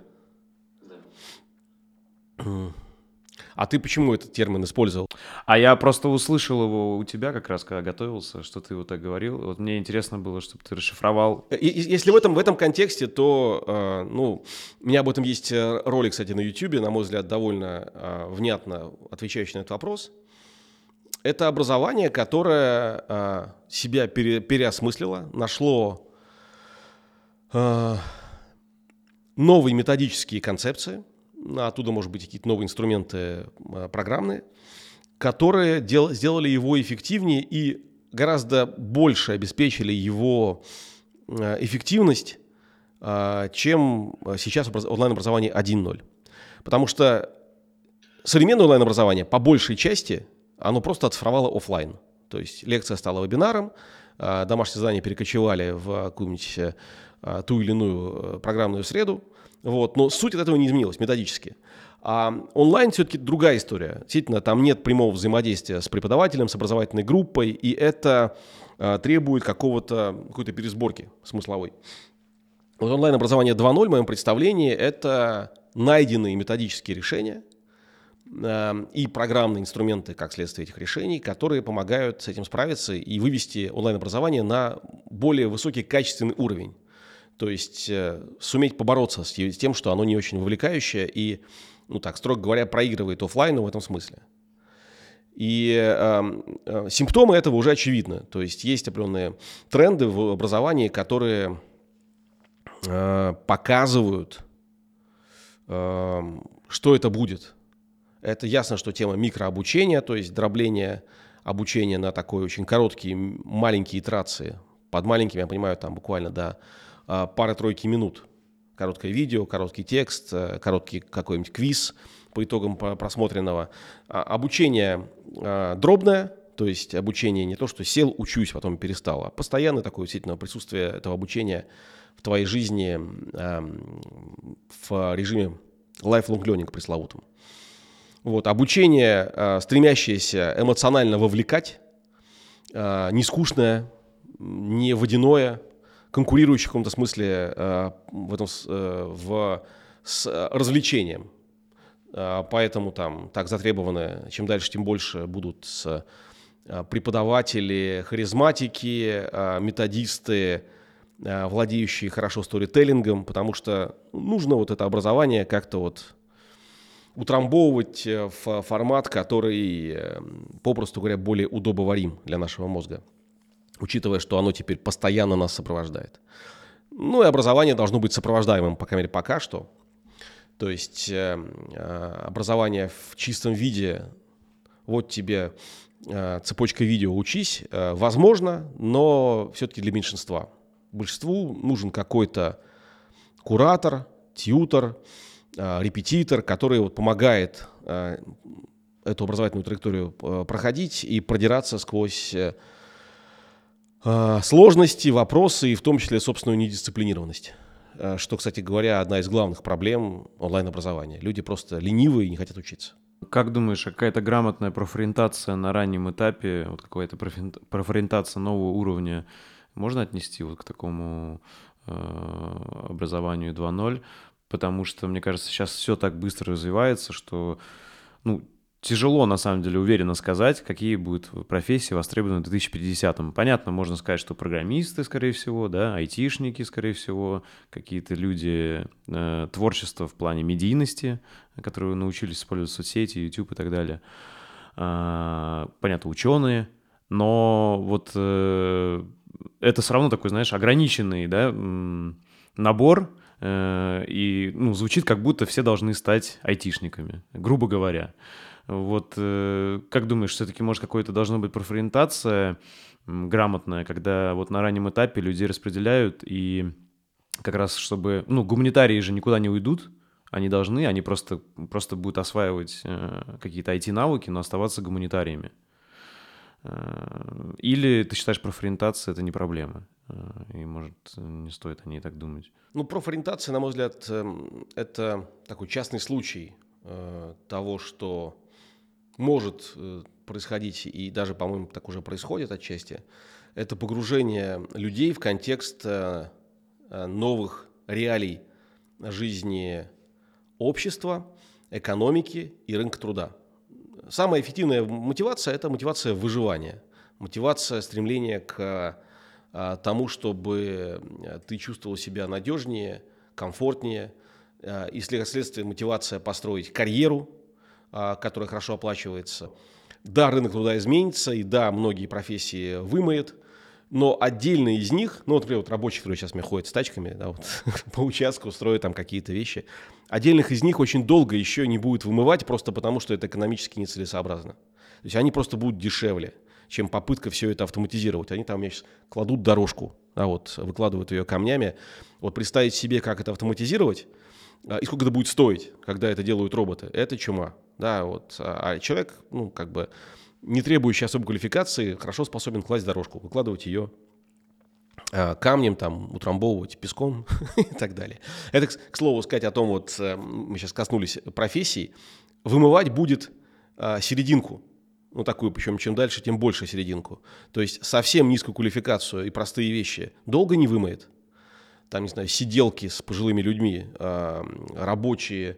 Да. А ты почему этот термин использовал? А я просто услышал его у тебя как раз, когда готовился, что ты вот так говорил. Вот мне интересно было, чтобы ты расшифровал. Если в этом, в этом контексте, то, э, ну, у меня об этом есть э, ролик, кстати, на YouTube, на мой взгляд, довольно э, внятно отвечающий на этот вопрос. Это образование, которое э, себя пере, переосмыслило, нашло э, новые методические концепции, оттуда, может быть, какие-то новые инструменты э, программные, которые дел, сделали его эффективнее и гораздо больше обеспечили его эффективность, чем сейчас онлайн-образование 1.0. Потому что современное онлайн-образование по большей части оно просто оцифровало офлайн. То есть лекция стала вебинаром, а, домашние задания перекочевали в какую-нибудь а, ту или иную э, программную среду, вот, но суть от этого не изменилась методически. А онлайн все-таки другая история. Действительно, там нет прямого взаимодействия с преподавателем, с образовательной группой, и это а, требует какого-то, какой-то пересборки смысловой. Вот онлайн-образование 2.0 в моем представлении – это найденные методические решения, и программные инструменты, как следствие этих решений, которые помогают с этим справиться и вывести онлайн-образование на более высокий качественный уровень. То есть э, суметь побороться с тем, что оно не очень вовлекающее и, ну так, строго говоря, проигрывает офлайну в этом смысле. И э, э, симптомы этого уже очевидны. То есть есть определенные тренды в образовании, которые э, показывают, э, что это будет это ясно, что тема микрообучения, то есть дробление обучения на такой очень короткие, маленькие итерации. Под маленькими, я понимаю, там буквально до а, пары-тройки минут. Короткое видео, короткий текст, э, короткий какой-нибудь квиз по итогам просмотренного. А, обучение а, дробное, то есть обучение не то, что сел, учусь, потом перестал, а постоянное такое действительно присутствие этого обучения в твоей жизни в режиме lifelong learning пресловутом. Вот, обучение, э, стремящееся эмоционально вовлекать, э, не скучное, не водяное, конкурирующее в каком-то смысле э, в этом, в, с развлечением. поэтому там так затребованы, чем дальше, тем больше будут преподаватели, харизматики, методисты, владеющие хорошо сторителлингом, потому что нужно вот это образование как-то вот утрамбовывать э, в формат, который, э, попросту говоря, более удобоварим для нашего мозга, учитывая, что оно теперь постоянно нас сопровождает. Ну и образование должно быть сопровождаемым, по крайней мере, пока что. То есть э, образование в чистом виде, вот тебе цепочка видео «учись», возможно, но все-таки для меньшинства. Большинству нужен какой-то куратор, тьютер, Э, репетитор, который вот помогает э, эту образовательную траекторию э, проходить и продираться сквозь сложности, вопросы и в том числе собственную недисциплинированность. Что, кстати говоря, одна из главных проблем онлайн-образования. Люди просто ленивые и не хотят учиться. Как думаешь, какая-то грамотная профориентация на раннем этапе, вот какая-то профориентация нового уровня можно отнести вот к такому э, образованию 2.0? Потому что, мне кажется, сейчас все так быстро развивается, что, ну, тяжело, на самом деле, уверенно сказать, какие будут профессии востребованы в 2050-м. Понятно, можно сказать, что программисты, скорее всего, да, айтишники, скорее всего, какие-то люди э, творчества в плане медийности, которые научились использовать соцсети, YouTube и так далее. А, понятно, ученые, но вот э, это все равно такой, знаешь, ограниченный, да, набор, Э, и ну, звучит, как будто все должны стать айтишниками, грубо говоря. Вот э, как думаешь, все-таки может какое-то должно быть профориентация грамотная, когда вот на раннем этапе людей распределяют и как раз чтобы, ну, гуманитарии же никуда не уйдут, они должны, они просто, просто будут осваивать э, какие-то IT-навыки, но оставаться гуманитариями. Э, или ты считаешь, профориентация — это не проблема? Э, и, может, не стоит о ней так думать? Ну, профориентация, на мой взгляд, эм, это такой частный случай э, того, что может происходить, и даже, по-моему, так уже происходит отчасти, это погружение людей в контекст новых реалий жизни общества, экономики и рынка труда самая эффективная мотивация – это мотивация выживания, мотивация стремления к а, тому, чтобы э, ты чувствовал себя надежнее, комфортнее, а, и следствие мотивация построить карьеру, а, которая хорошо оплачивается. Да, рынок труда изменится, и да, многие профессии вымоет, но отдельные из них, ну, вот, например, вот рабочие, которые сейчас мне ходят с тачками, да, вот, по участку строят там какие-то вещи, отдельных из них очень долго еще не будет вымывать, просто потому что это экономически нецелесообразно. То есть они просто будут дешевле, чем попытка все это автоматизировать. Они там сейчас кладут дорожку, да, вот, выкладывают ее камнями. Вот представить себе, как это автоматизировать, а, и сколько это будет стоить, когда это делают роботы, это чума. Да, вот, а, а человек, ну, как бы, не требующий особой квалификации, хорошо способен класть дорожку, выкладывать ее а, камнем, там, утрамбовывать песком и так далее. Это, к слову, сказать о том, вот э, мы сейчас коснулись профессий, вымывать будет а, серединку, ну такую, причем чем дальше, тем больше серединку. То есть совсем низкую квалификацию и простые вещи долго не вымоет. Там, не знаю, сиделки с пожилыми людьми, а, рабочие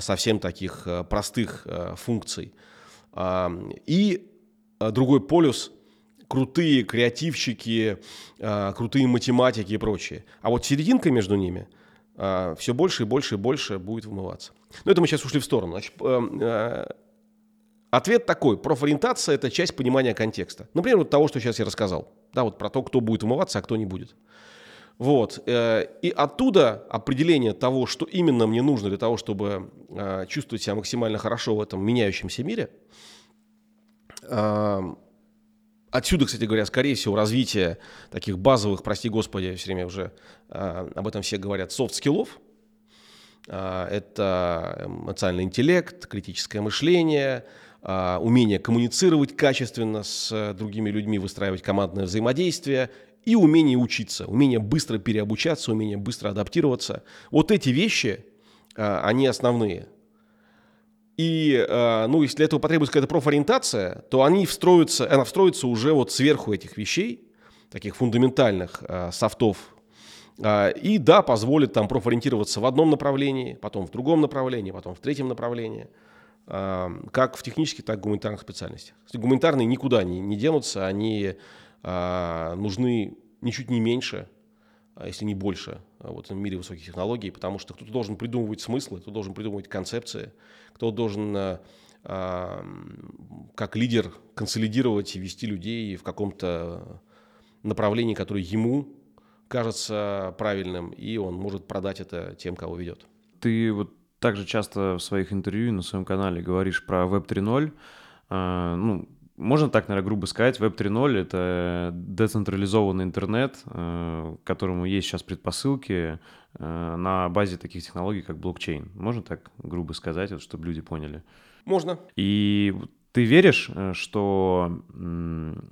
совсем таких простых функций – и а, другой полюс – крутые креативщики, а, крутые математики и прочее. А вот серединка между ними а, все больше и больше и больше будет вымываться. Но это мы сейчас ушли в сторону. Значит, ответ такой. Профориентация – это часть понимания контекста. Например, вот того, что сейчас я рассказал. Да, вот про то, кто будет вымываться, а кто не будет. Вот. Э, и оттуда определение того, что именно мне нужно для того, чтобы э, чувствовать себя максимально хорошо в этом меняющемся мире. Э, отсюда, кстати говоря, скорее всего, развитие таких базовых, прости господи, все время уже об этом все говорят, soft skill-ов. Это эмоциональный интеллект, критическое мышление, умение коммуницировать качественно с другими людьми, выстраивать командное взаимодействие и умение учиться, умение быстро переобучаться, умение быстро адаптироваться. Вот эти вещи, а, они основные. И, а, ну, если для этого потребуется какая-то профориентация, то они встроятся, она встроится уже вот сверху этих вещей, таких фундаментальных а, софтов. А, и да, позволит там профориентироваться в одном направлении, потом в другом направлении, потом в третьем направлении, как в технических, так и в гуманитарных специальностях. Гуманитарные никуда не, не денутся, они нужны ничуть не меньше, если не больше, вот, в мире высоких технологий, потому что кто-то должен придумывать смыслы, кто должен придумывать концепции, кто должен как лидер консолидировать и вести людей в каком-то направлении, которое ему кажется правильным, и он может продать это тем, кого ведет. Ты вот также часто в своих интервью на своем канале говоришь про Web 3.0. А, ну, можно так, наверное, грубо сказать, Web 3.0 — это децентрализованный интернет, э, к которому есть сейчас предпосылки э, на базе таких технологий, как блокчейн. Можно так грубо сказать, вот, чтобы люди поняли? Можно. И ты веришь, э, что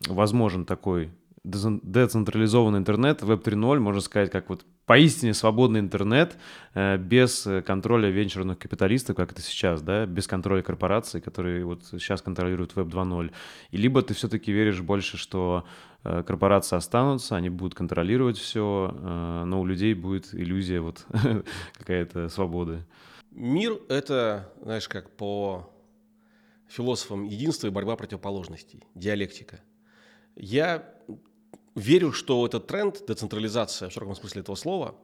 возможен такой децентрализованный интернет, Web 3.0, можно сказать, как вот поистине свободный интернет э, без контроля венчурных капиталистов, как это сейчас, да, без контроля корпораций, которые вот сейчас контролируют Web 2.0. И либо ты все-таки веришь больше, что э, корпорации останутся, они будут контролировать все, э, но у людей будет иллюзия вот какая-то свободы. Мир — это, знаешь, как по философам единства и борьба противоположностей, диалектика. Я верю, что этот тренд, децентрализация в широком смысле этого слова,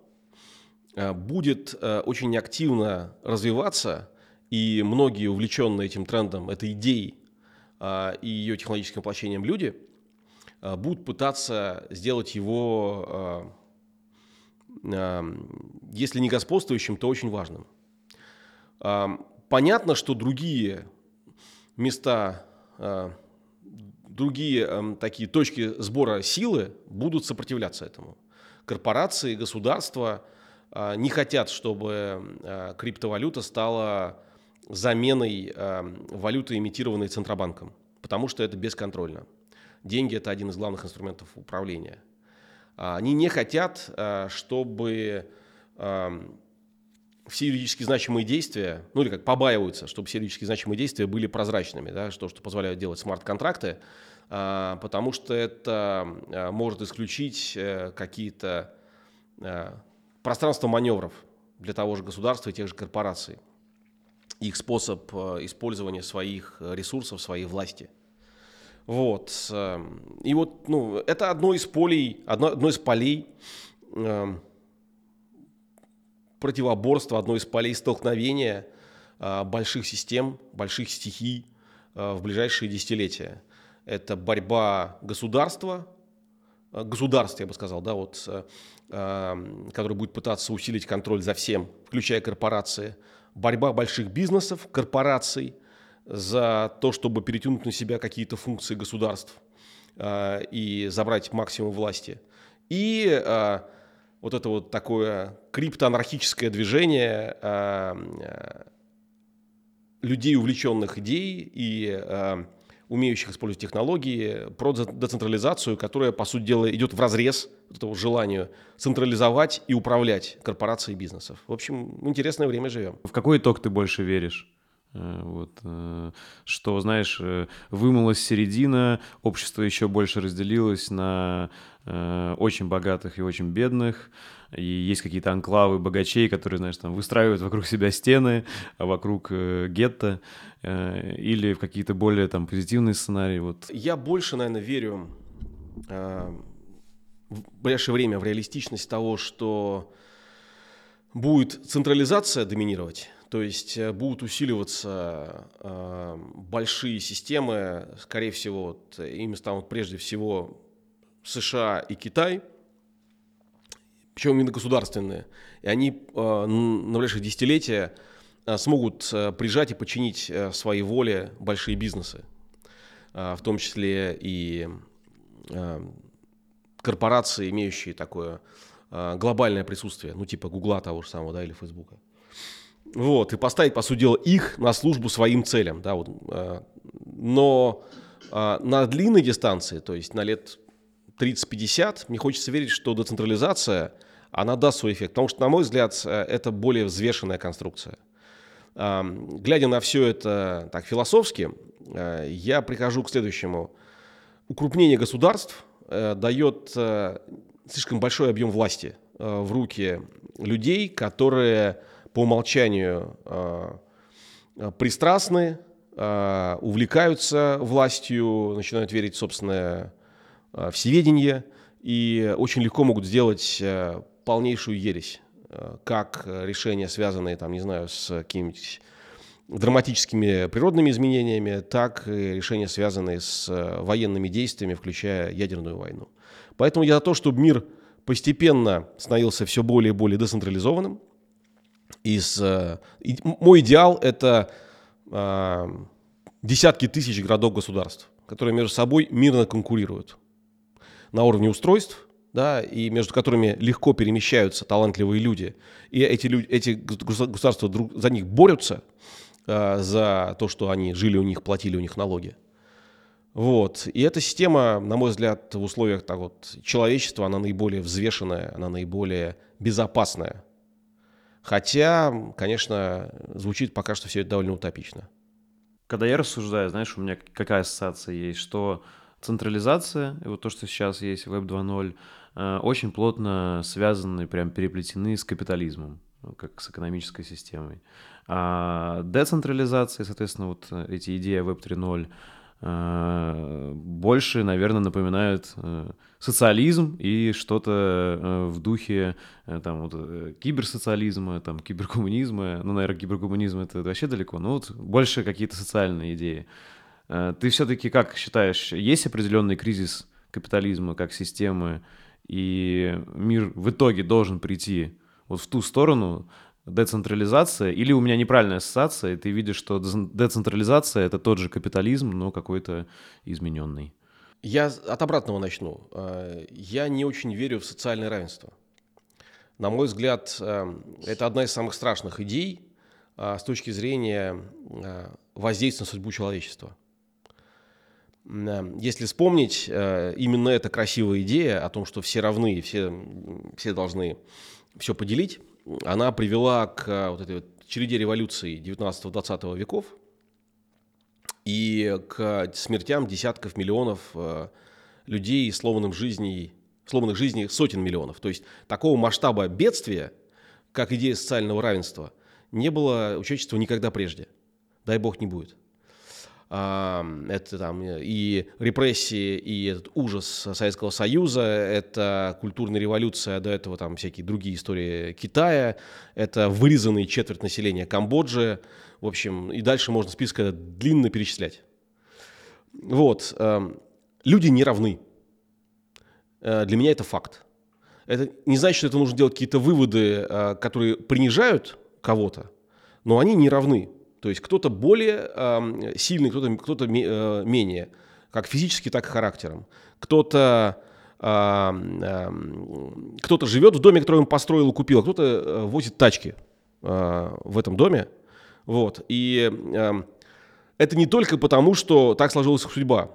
э, будет э, очень активно развиваться, и многие увлеченные этим трендом, этой идеей э, и ее технологическим воплощением люди будут пытаться сделать его, если не господствующим, то очень важным. Понятно, что другие места другие э, такие точки сбора силы будут сопротивляться этому. Корпорации, государства э, не хотят, чтобы э, криптовалюта стала заменой э, валюты, имитированной Центробанком, потому что это бесконтрольно. Деньги – это один из главных инструментов управления. Они не хотят, э, чтобы э, все юридически значимые действия, ну или как побаиваются, чтобы все юридически значимые действия были прозрачными, да, что, что позволяет делать смарт-контракты, а, потому что это а, может исключить э, какие-то а, пространства маневров для того же государства и тех же корпораций, их способ использования своих ресурсов, своей власти. Вот. И вот ну, это одно из полей, одно, одно из полей противоборства, одно из полей столкновения больших систем, больших стихий в ближайшие десятилетия это борьба государства, э, государства, я бы сказал, да, вот, который будет пытаться усилить контроль за всем, включая корпорации, борьба больших бизнесов, корпораций за то, чтобы перетянуть на себя какие-то функции государств и забрать максимум власти. И вот это вот такое криптоанархическое движение людей, увлеченных идеей и умеющих использовать технологии, про децентрализацию, которая, по сути дела, идет в разрез этому желанию централизовать и управлять корпорацией бизнесов. В общем, интересное время живем. В какой итог ты больше веришь? Э, вот, э, что, знаешь, э, вымылась середина, общество еще больше разделилось на очень богатых и очень бедных, и есть какие-то анклавы богачей, которые, знаешь, там выстраивают вокруг себя стены, а вокруг гетто, или в какие-то более там позитивные сценарии. Вот. Я больше, наверное, верю в ближайшее время в реалистичность того, что будет централизация доминировать, то есть э, будут усиливаться э, большие системы, скорее всего, вот, ими станут прежде всего США и Китай, причем именно государственные. И они э, на ближайшие десятилетия э, смогут э, прижать и подчинить э, своей воле большие бизнесы, э, в том числе и э, корпорации, имеющие такое э, глобальное присутствие, ну типа Гугла того же самого, да, или Фейсбука. Вот, и поставить, по сути дела, их на службу своим целям. Да, вот, э, но э, на длинной дистанции, то есть на лет 30-50, мне хочется верить, что децентрализация, она даст свой эффект. Потому что, на мой взгляд, э, это более взвешенная конструкция. Глядя на все это так философски, я прихожу к следующему. Укрупнение государств дает слишком большой объем власти в руки людей, которые по умолчанию пристрастны, увлекаются властью, начинают верить в собственное всеведение и очень легко могут сделать полнейшую ересь, как решения, связанные, там, не знаю, с какими-нибудь драматическими природными изменениями, так и решения, связанные с э, военными действиями, включая ядерную войну. Поэтому я за то, чтобы мир постепенно становился все более и более децентрализованным. Из, э, мой идеал – это э, десятки тысяч городов-государств, которые между собой мирно конкурируют на уровне устройств, да, и между которыми легко перемещаются талантливые люди, и эти, люди, эти государства друг, за них борются – Э, за то, что они жили у них, платили у них налоги. Вот. И эта система, на мой взгляд, в условиях так вот, человечества, она наиболее взвешенная, она наиболее безопасная. Хотя, конечно, звучит пока что все это довольно утопично. Когда я рассуждаю, знаешь, у меня какая ассоциация есть, что централизация, и вот то, что сейчас есть, Web 2.0, э, очень плотно связаны, прям переплетены с капитализмом, ну, как с экономической системой. А децентрализация, соответственно, вот эти идеи Web 3.0 э, больше, наверное, напоминают э, социализм и что-то э, в духе там, вот, киберсоциализма, там, киберкоммунизма. Ну, наверное, киберкоммунизм — это вообще далеко, но вот больше какие-то социальные идеи. Ты все-таки как считаешь, есть определенный кризис капитализма как системы, и мир в итоге должен прийти вот в ту сторону, децентрализация, или у меня неправильная ассоциация, и ты видишь, что децентрализация — это тот же капитализм, но какой-то измененный. Я от обратного начну. Э, я не очень верю в социальное равенство. На мой взгляд, э, это одна из самых страшных идей э, с точки зрения воздействия на судьбу человечества. Если вспомнить, именно эта красивая идея о том, что все равны все, все должны все поделить, она привела к э, вот этой вот череде революций 19-20 веков и к смертям десятков миллионов э, людей, сломанным жизней, сломанных жизней сотен миллионов. То есть такого масштаба бедствия, как идея социального равенства, не было у человечества никогда прежде. Дай бог не будет это там и репрессии, и этот ужас Советского Союза, это культурная революция, до этого там всякие другие истории Китая, это вырезанный четверть населения Камбоджи, в общем, и дальше можно список длинно перечислять. Вот, люди не равны. Э, для меня это факт. Это не значит, что это нужно делать какие-то выводы, э, которые принижают кого-то, но они не равны. То есть кто-то более э, сильный, кто-то кто э, менее, как физически, так и характером. Кто-то э, э, кто-то живет в доме, который он построил и купил, а кто-то э, возит тачки э, в этом доме. Вот. И э, это не только потому, что так сложилась судьба.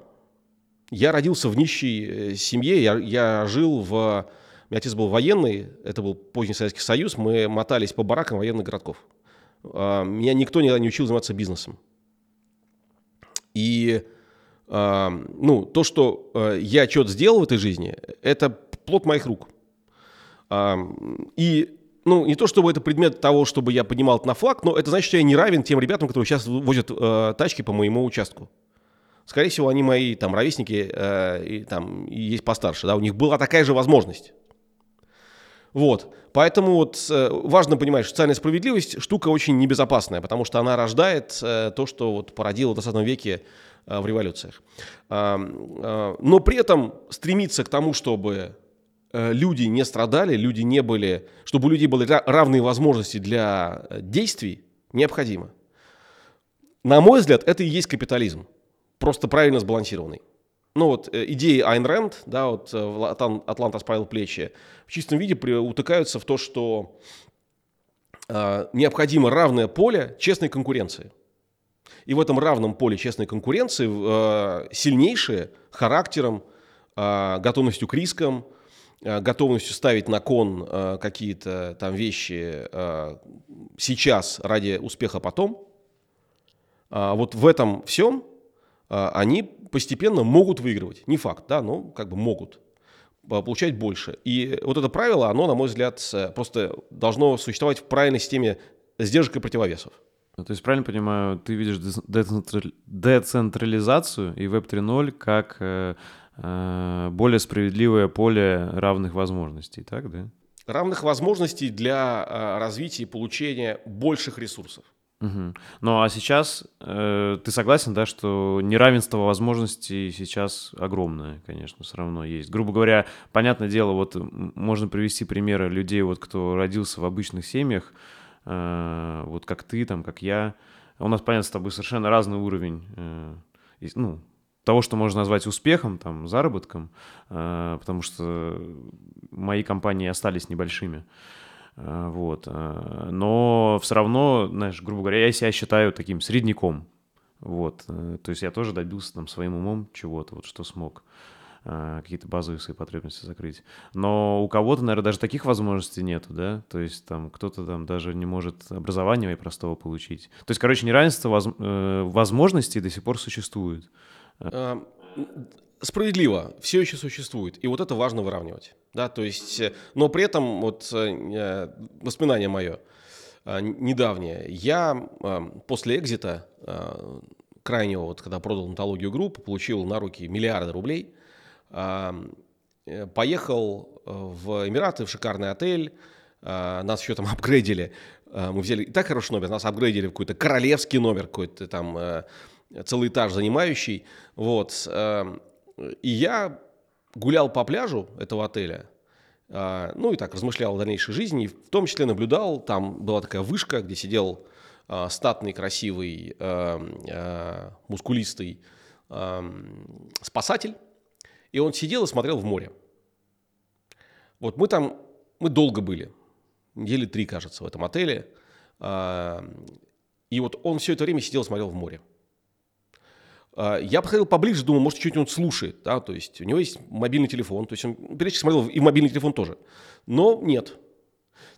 Я родился в нищей э, семье, я, я жил в... У меня отец был военный, это был поздний Советский Союз, мы мотались по баракам военных городков. А, меня никто никогда не учил заниматься бизнесом. И а, ну, то, что а, я что-то сделал в этой жизни, это плод моих рук. И ну, не то чтобы это предмет того, чтобы я поднимал это на флаг, но это значит, что я не равен тем ребятам, которые сейчас возят тачки по моему участку. Скорее всего, они мои там ровесники э, и там и есть постарше, да, у них была такая же возможность. Вот. Поэтому вот э, важно понимать, что социальная справедливость штука очень небезопасная, потому что она рождает э, то, что вот породило в 20 веке э, в революциях. Но при этом стремиться к тому, чтобы люди не страдали, люди не были, чтобы у людей были равные возможности для действий, необходимо. На мой взгляд, это и есть капитализм, просто правильно сбалансированный ну вот э, идеи Айн Рэнд, да, вот э, Атлант расправил плечи, в чистом виде утыкаются в то, что э, необходимо равное поле честной конкуренции. И в этом равном поле честной конкуренции э, сильнейшие характером, э, готовностью к рискам, э, готовностью ставить на кон э, какие-то там вещи э, сейчас ради успеха потом. Э, вот в этом всем они постепенно могут выигрывать. Не факт, да, но как бы могут. получать больше. И вот это правило, оно, на мой взгляд, просто должно существовать в правильной системе сдержек и противовесов. Ну, то есть, правильно понимаю, ты видишь децентрализацию и Web 3.0 как э, э, более справедливое поле равных возможностей, так, да? Равных возможностей для э, развития и получения больших ресурсов. Угу. Ну а сейчас э, ты согласен, да, что неравенство возможностей сейчас огромное, конечно, все равно есть. Грубо говоря, понятное дело, вот можно привести примеры людей, вот кто родился в обычных семьях, Э, вот как ты, там, как я. У нас, понятно, с тобой совершенно разный уровень, э, ну, того, что можно назвать успехом, там, заработком, э, потому что мои компании остались небольшими. Вот. Но все равно, знаешь, грубо говоря, я себя считаю таким средняком. Вот. То есть я тоже добился там своим умом чего-то, вот что смог. А, какие-то базовые свои потребности закрыть. Но у кого-то, наверное, даже таких возможностей нету, да, то есть там кто-то там даже не может образования и простого получить. То есть, короче, неравенство. Э, возможностей до сих пор существует. Справедливо, все еще существует, и вот это важно выравнивать, да, то есть, э, но при этом вот э, воспоминание мое недавнее, я после экзита крайнего, вот когда продал антологию группы, получил на руки миллиарды рублей – Э, поехал э, в Эмираты, в шикарный отель, э, нас еще там апгрейдили, мы взяли и так хороший номер, нас апгрейдили в какой-то королевский номер, какой-то там целый этаж занимающий, вот, и я гулял по пляжу этого отеля, ну и так размышлял о дальнейшей жизни, в том числе наблюдал, там была такая вышка, где сидел статный, красивый, мускулистый спасатель, и он сидел и смотрел в море. Вот мы там, мы долго были, недели три, кажется, в этом отеле. А, и вот он все это время сидел и смотрел в море. А, я подходил поближе, думал, может, что-нибудь он слушает, да, то есть у него есть мобильный телефон, то есть он периодически смотрел и мобильный телефон тоже. Но нет.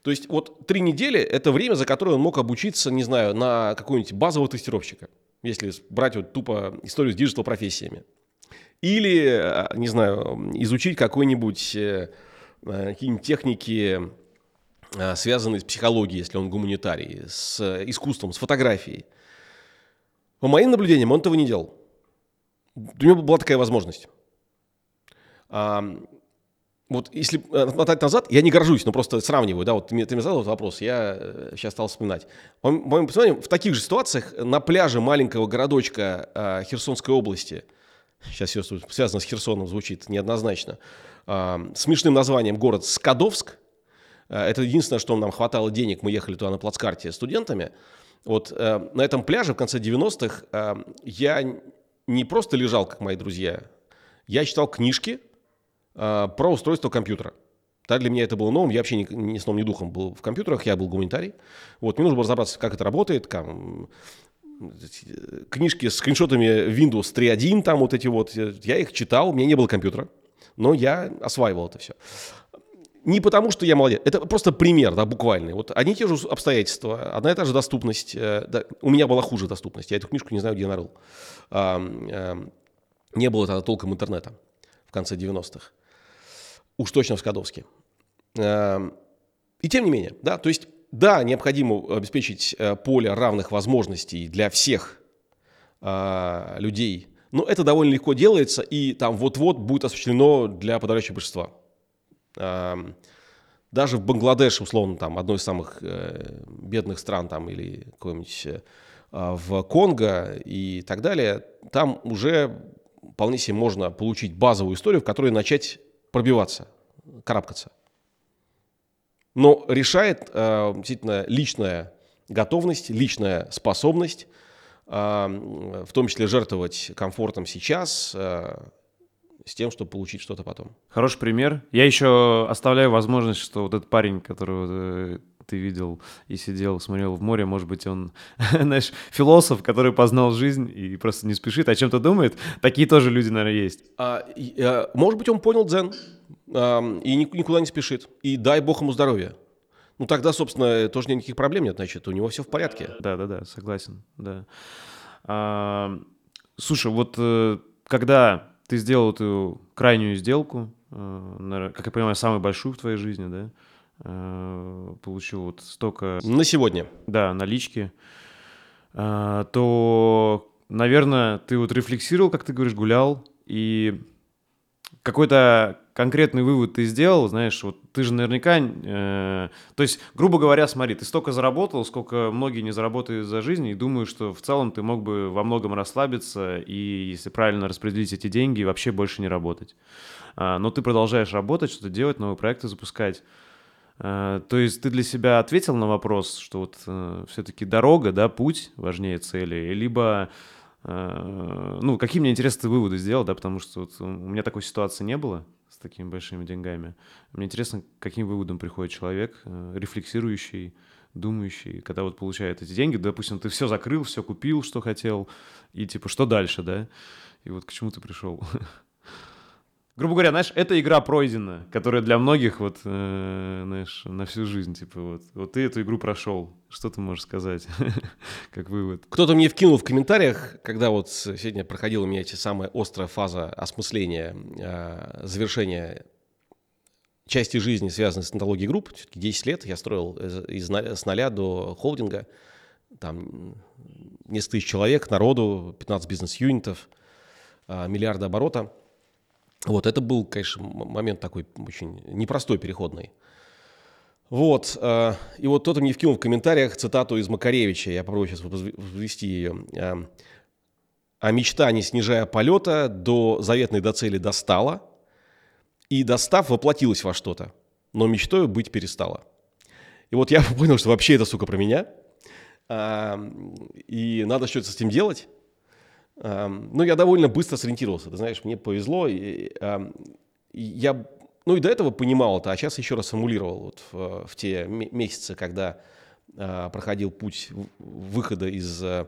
То есть вот три недели – это время, за которое он мог обучиться, не знаю, на какого-нибудь базового тестировщика, если брать вот тупо историю с digital-профессиями. Или, э, не знаю, изучить какой-нибудь э, э, какие-нибудь техники, связанные с психологией, если он гуманитарий, с искусством, с фотографией. По моим наблюдениям, он этого не делал. У него была такая возможность. А, вот если отмотать назад, я не горжусь, но просто сравниваю, да, вот ты мне, ты мне задал этот вопрос, я сейчас стал вспоминать. По моим посмотрим, в таких же ситуациях на пляже маленького городочка Херсонской области – сейчас все связано с Херсоном, звучит неоднозначно, а, смешным названием город Скадовск. А, это единственное, что нам хватало денег, мы ехали туда на плацкарте студентами. Вот э, на этом пляже в конце 90-х э, я не просто лежал, как мои друзья, я читал книжки э, про устройство компьютера. Да, для меня это было новым, я вообще ни, ни сном, ни духом был в компьютерах, я был гуманитарий. Вот, мне нужно было разобраться, как это работает, как, книжки с скриншотами Windows 3.1, там вот эти вот, я их читал, у меня не было компьютера, но я осваивал это все. Не потому, что я молодец, это просто пример, да, буквальный. Вот одни и те же обстоятельства, одна и та же доступность. Э, да, у меня была хуже доступность, я эту книжку не знаю, где нарыл. А, а, не было тогда толком интернета в конце 90-х. Уж точно в Скадовске. А, и тем не менее, да, то есть да, необходимо обеспечить э, поле равных возможностей для всех э, людей, но это довольно легко делается, и там вот-вот будет осуществлено для подавляющего большинства. Даже в Бангладеше, условно, там, одной из самых э, бедных стран, там, или какой-нибудь э, в Конго и так далее, там уже вполне себе можно получить базовую историю, в которой начать пробиваться, карабкаться. Но решает э, действительно личная готовность, личная способность, э, в том числе жертвовать комфортом сейчас, э, с тем, чтобы получить что-то потом. Хороший пример. Я еще оставляю возможность, что вот этот парень, которого ты видел и сидел, смотрел в море, может быть, он, знаешь, философ, который познал жизнь и просто не спешит, о чем-то думает. Такие тоже люди, наверное, есть. А, и, а, может быть, он понял дзен и никуда не спешит. И дай бог ему здоровья. Ну тогда, собственно, тоже никаких проблем нет, значит, у него все в порядке. Да, да, да, согласен, да. А, слушай, вот э, когда ты сделал эту крайнюю сделку, э, как я понимаю, самую большую в твоей жизни, да? Э, получил вот столько... На сегодня. Да, налички. Э, то, наверное, ты вот рефлексировал, как ты говоришь, гулял, и какой-то конкретный вывод ты сделал, знаешь, вот ты же наверняка, э, то есть, грубо говоря, смотри, ты столько заработал, сколько многие не заработают за жизнь, и думаю, что в целом ты мог бы во многом расслабиться и, если правильно распределить эти деньги, вообще больше не работать. А, но ты продолжаешь работать, что-то делать, новые проекты запускать. А, то есть ты для себя ответил на вопрос, что вот э, все-таки дорога, да, путь важнее цели, либо э, ну, какие мне интересные выводы сделал, да, потому что вот у меня такой ситуации не было с такими большими деньгами. Мне интересно, каким выводом приходит человек, э, рефлексирующий, думающий, когда вот получает эти деньги, допустим, ты все закрыл, все купил, что хотел, и типа, что дальше, да? И вот к чему ты пришел? грубо говоря, знаешь, эта игра пройдена, которая для многих вот, э, знаешь, на всю жизнь, типа вот, вот ты эту игру прошел, что ты можешь сказать, как вывод? Кто-то мне вкинул в комментариях, когда вот сегодня проходила у меня эти самая острая фаза осмысления, э, завершения части жизни, связанной с технологией групп, все-таки 10 лет я строил из, с нуля до холдинга, там несколько тысяч человек, народу, 15 бизнес-юнитов, э, миллиарды оборота – вот, это был, конечно, момент такой очень непростой, переходный. Вот, э, и вот кто-то мне вкинул в комментариях цитату из Макаревича, я попробую сейчас ввести ее. Э, «А мечта, не снижая полета, до заветной до цели достала, и достав, воплотилась во что-то, но мечтой быть перестала». И вот я понял, что вообще это, сука, про меня, э, и надо что-то с этим делать, ну, я довольно быстро сориентировался, ты знаешь, мне повезло. И, я, ну, и до этого понимал это, а сейчас еще раз симулировал вот в, в те месяцы, когда а, проходил путь выхода из а,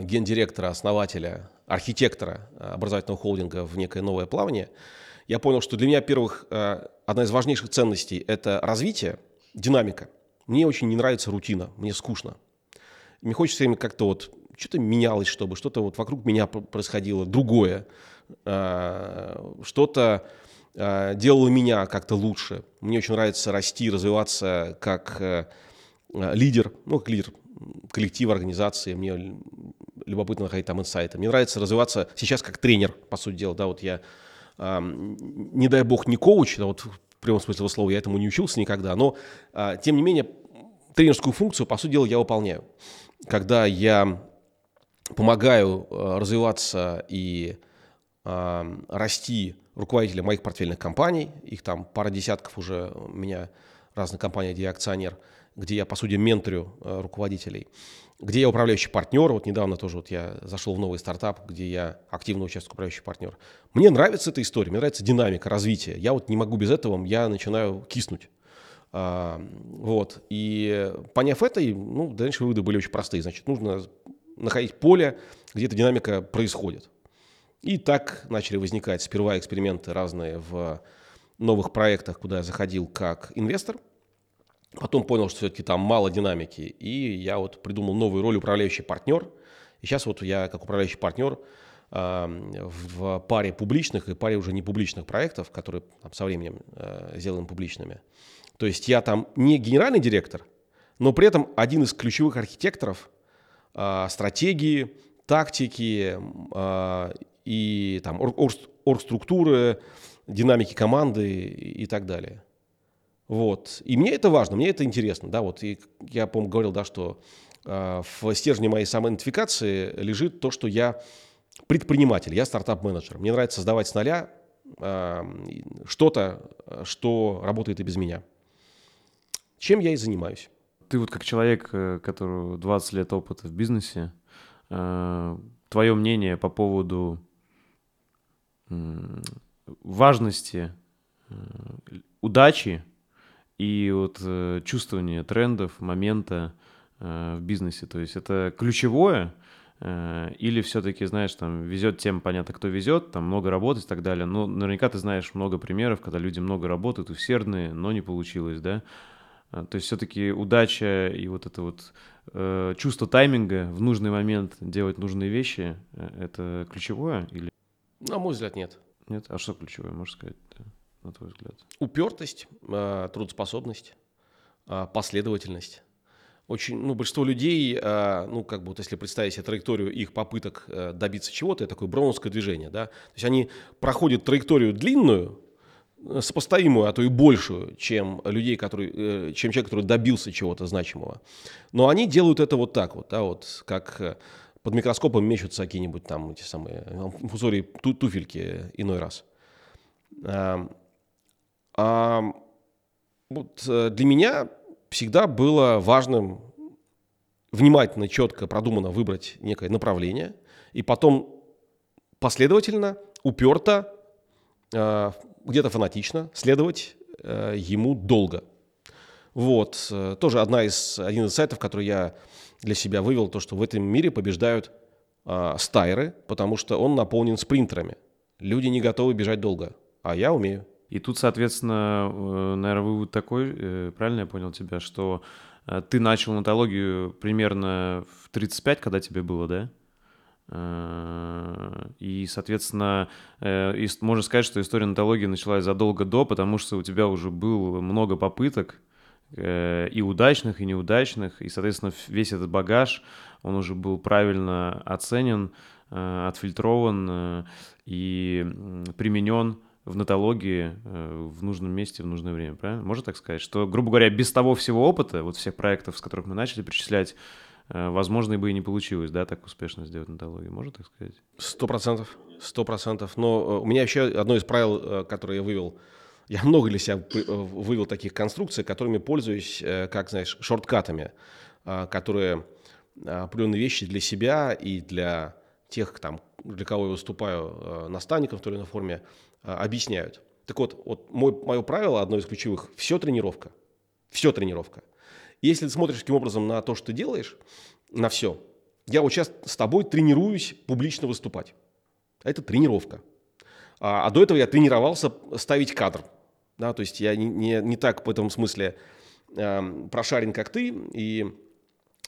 гендиректора, основателя, архитектора образовательного холдинга в некое новое плавание, я понял, что для меня, первых, одна из важнейших ценностей – это развитие, динамика. Мне очень не нравится рутина, мне скучно. Мне хочется им как-то вот что-то менялось, чтобы что-то вот вокруг меня происходило другое, а, что-то а, делало меня как-то лучше. Мне очень нравится расти, развиваться как э, а, лидер, ну, как лидер коллектива, организации. Мне любопытно находить там инсайты. Мне нравится развиваться сейчас как тренер, по сути дела. Да, вот я, не дай бог, не коуч, да, вот в прямом смысле этого слова, я этому не учился никогда, но, тем не менее, тренерскую функцию, по сути дела, я выполняю. Когда я помогаю э, развиваться и э, расти руководителям моих портфельных компаний. Их там пара десятков уже у меня разных компаний, где я акционер, где я, по сути, менторю э, руководителей, где я управляющий партнер. Вот недавно тоже вот я зашел в новый стартап, где я активно участвую управляющий партнер. Мне нравится эта история, мне нравится динамика развития. Я вот не могу без этого, я начинаю киснуть. А, вот. И поняв это, ну, дальше выводы были очень простые. Значит, нужно находить поле, где эта динамика происходит. И так начали возникать сперва эксперименты разные в новых проектах, куда я заходил как инвестор. Потом понял, что все-таки там мало динамики, и я вот придумал новую роль управляющий партнер. И сейчас вот я как управляющий партнер в паре публичных и паре уже не публичных проектов, которые там, со временем э, сделаем публичными. То есть я там не генеральный директор, но при этом один из ключевых архитекторов стратегии, тактики а, и там оргструктуры, динамики команды и так далее. Вот. И мне это важно, мне это интересно. Да, вот. И я, по-моему, говорил, да, что э, в стержне моей самоидентификации лежит то, что я предприниматель, я стартап-менеджер. Мне нравится создавать с нуля что-то, что работает и без меня. Чем я и занимаюсь ты вот как человек, э, которого 20 лет опыта в бизнесе, э, твое мнение по поводу важности э, удачи и вот чувствования трендов, момента в бизнесе. То есть это ключевое, или все-таки, знаешь, там везет тем, понятно, кто везет, там много работать и так далее. Но наверняка ты знаешь много примеров, когда люди много работают, усердные, но не получилось, да. А, то есть все-таки удача и вот это вот э, чувство тайминга в нужный момент делать нужные вещи, э, это ключевое или? На мой взгляд, нет. Нет? А что ключевое, можешь сказать, на твой взгляд? Упертость, э, трудоспособность, э, последовательность. Очень, ну, большинство людей, э, ну, как бы, вот если представить себе траекторию их попыток э, добиться чего-то, это такое броуновское движение, да, то есть они проходят траекторию длинную, сопоставимую, а то и большую, чем людей, которые, э, чем человек, который добился чего-то значимого. Но они делают это вот так вот, да, вот как э, под микроскопом мечутся какие-нибудь там эти самые фузории ту туфельки иной раз. А, а, вот э, для меня всегда было важным внимательно, четко, продуманно выбрать некое направление и потом последовательно, уперто, э, где-то фанатично следовать э, ему долго. Вот. Тоже одна из, один из сайтов, который я для себя вывел, то, что в этом мире побеждают э, стайры, потому что он наполнен спринтерами. Люди не готовы бежать долго, а я умею. И тут, соответственно, э, наверное, вывод такой, э, правильно я понял тебя, что э, ты начал натологию примерно в 35, когда тебе было, да? И, соответственно, можно сказать, что история натологии началась задолго до, потому что у тебя уже было много попыток, и удачных, и неудачных, и, соответственно, весь этот багаж, он уже был правильно оценен, отфильтрован и применен в нотологии э, в нужном месте в нужное время, правильно? Можно так сказать? Что, грубо говоря, без того всего опыта, вот всех проектов, с которых мы начали перечислять, э, возможно, и бы и не получилось, да, так успешно сделать нотологию. Можно так сказать? Сто процентов, сто процентов. Но э, у меня еще одно из правил, которое я вывел, я много для себя вывел таких конструкций, которыми пользуюсь, как, знаешь, шорткатами, которые определенные вещи для себя и для тех, там, для кого я выступаю наставником в той или иной форме, объясняют. Так вот, вот мой, мое правило, одно из ключевых, все тренировка. Все тренировка. Если ты смотришь таким образом на то, что ты делаешь, на все, я вот сейчас с тобой тренируюсь публично выступать. Это тренировка. А, а до этого я тренировался ставить кадр. Да, то есть я не, не, не так в этом смысле э, прошарен, как ты, и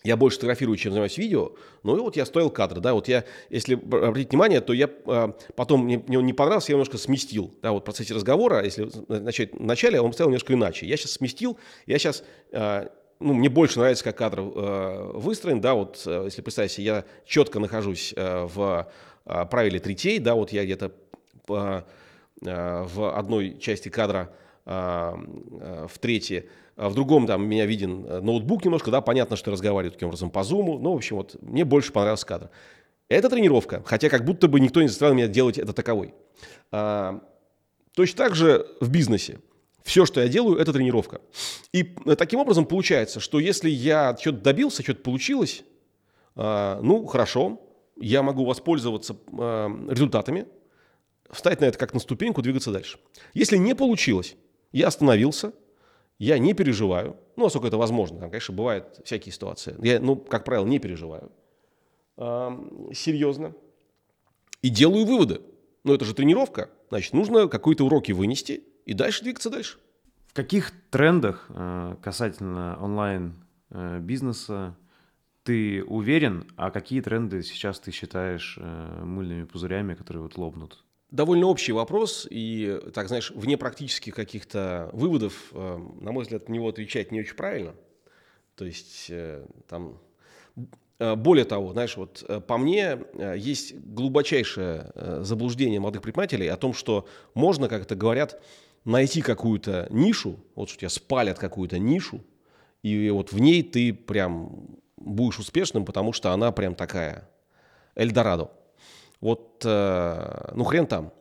я больше фотографирую, чем занимаюсь видео, ну и вот я стоил кадр, да, вот я, если обратить внимание, то я э, потом, мне, мне он не понравился, я немножко сместил, да, вот в процессе разговора, если начать вначале, он стоял немножко иначе, я сейчас сместил, я сейчас, э, ну, мне больше нравится, как кадр э, выстроен, да, вот, э, если представить себе, я четко нахожусь э, в э, правиле третей, да, вот я где-то э, э, в одной части кадра э, э, в третьей, а в другом там меня виден э, ноутбук немножко, да, понятно, что я разговариваю таким образом по зуму, ну, в общем, вот мне больше понравился кадр. Это тренировка, хотя как будто бы никто не заставил меня делать это таковой. А, точно так же в бизнесе. Все, что я делаю, это тренировка. И э, таким образом получается, что если я что-то добился, что-то получилось, а, ну, хорошо, я могу воспользоваться а, результатами, встать на это как на ступеньку, двигаться дальше. Если не получилось, я остановился – я не переживаю, ну, насколько это возможно, там, конечно, бывают всякие ситуации. Я, ну, как правило, не переживаю э, серьезно и делаю выводы. Но это же тренировка, значит, нужно какие-то уроки вынести и дальше двигаться дальше. В каких трендах э, касательно онлайн-бизнеса э, ты уверен, а какие тренды сейчас ты считаешь э, мыльными пузырями, которые вот лопнут? довольно общий вопрос, и, так знаешь, вне практических каких-то выводов, на мой взгляд, на него отвечать не очень правильно. То есть там... Более того, знаешь, вот по мне есть глубочайшее заблуждение молодых предпринимателей о том, что можно, как это говорят, найти какую-то нишу, вот что тебя спалят какую-то нишу, и вот в ней ты прям будешь успешным, потому что она прям такая Эльдорадо. Вот, э, ну, хрен там.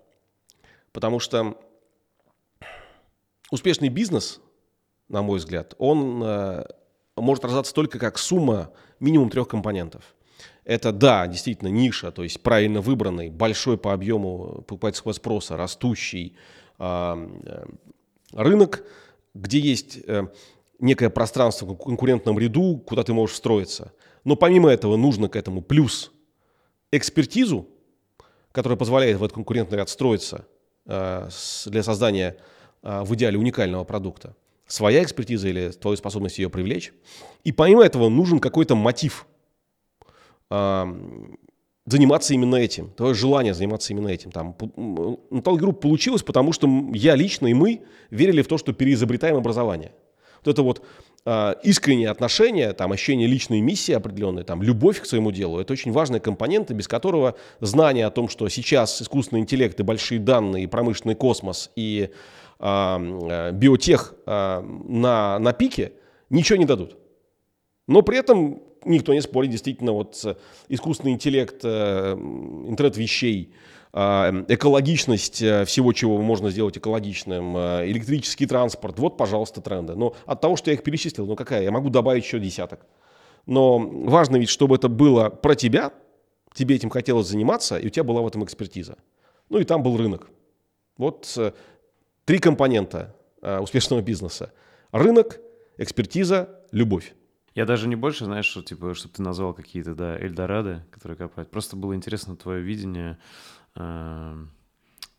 Потому что успешный бизнес, на мой взгляд, он э, может рождаться только как сумма минимум трех компонентов. Это, да, действительно, ниша, то есть правильно выбранный, большой по объему покупательского спроса, растущий рынок, где есть некое пространство в конкурентном ряду, куда ты можешь встроиться. Но помимо этого нужно к этому плюс экспертизу, которая позволяет в этот конкурентный ряд строиться э, для создания э, в идеале уникального продукта. Своя экспертиза или твою способность ее привлечь. И помимо этого нужен какой-то мотив. Заниматься именно этим, твое желание заниматься именно этим. Там, Metal Group получилось, потому что я лично и мы верили в то, что переизобретаем образование. Вот это вот э, искреннее отношение, там, ощущение личной миссии определенной, там, любовь к своему делу, это очень важные компоненты, без которого знание о том, что сейчас искусственный интеллект и большие данные, и промышленный космос, и э, биотех э, на, на пике ничего не дадут. Но при этом никто не спорит, действительно, вот искусственный интеллект, э, интернет вещей, э, экологичность э, всего, чего можно сделать экологичным, электрический транспорт, вот, пожалуйста, тренды. Но от того, что я их перечислил, ну какая, я могу добавить еще десяток. Но важно ведь, чтобы это было про тебя, тебе этим хотелось заниматься, и у тебя была в этом экспертиза. Ну и там был рынок. Вот три компонента успешного бизнеса. Рынок, экспертиза, любовь. Я даже не больше, знаешь, что, типа, чтобы ты назвал какие-то, да, Эльдорадо, которые копать. Просто было интересно твое видение. Эм,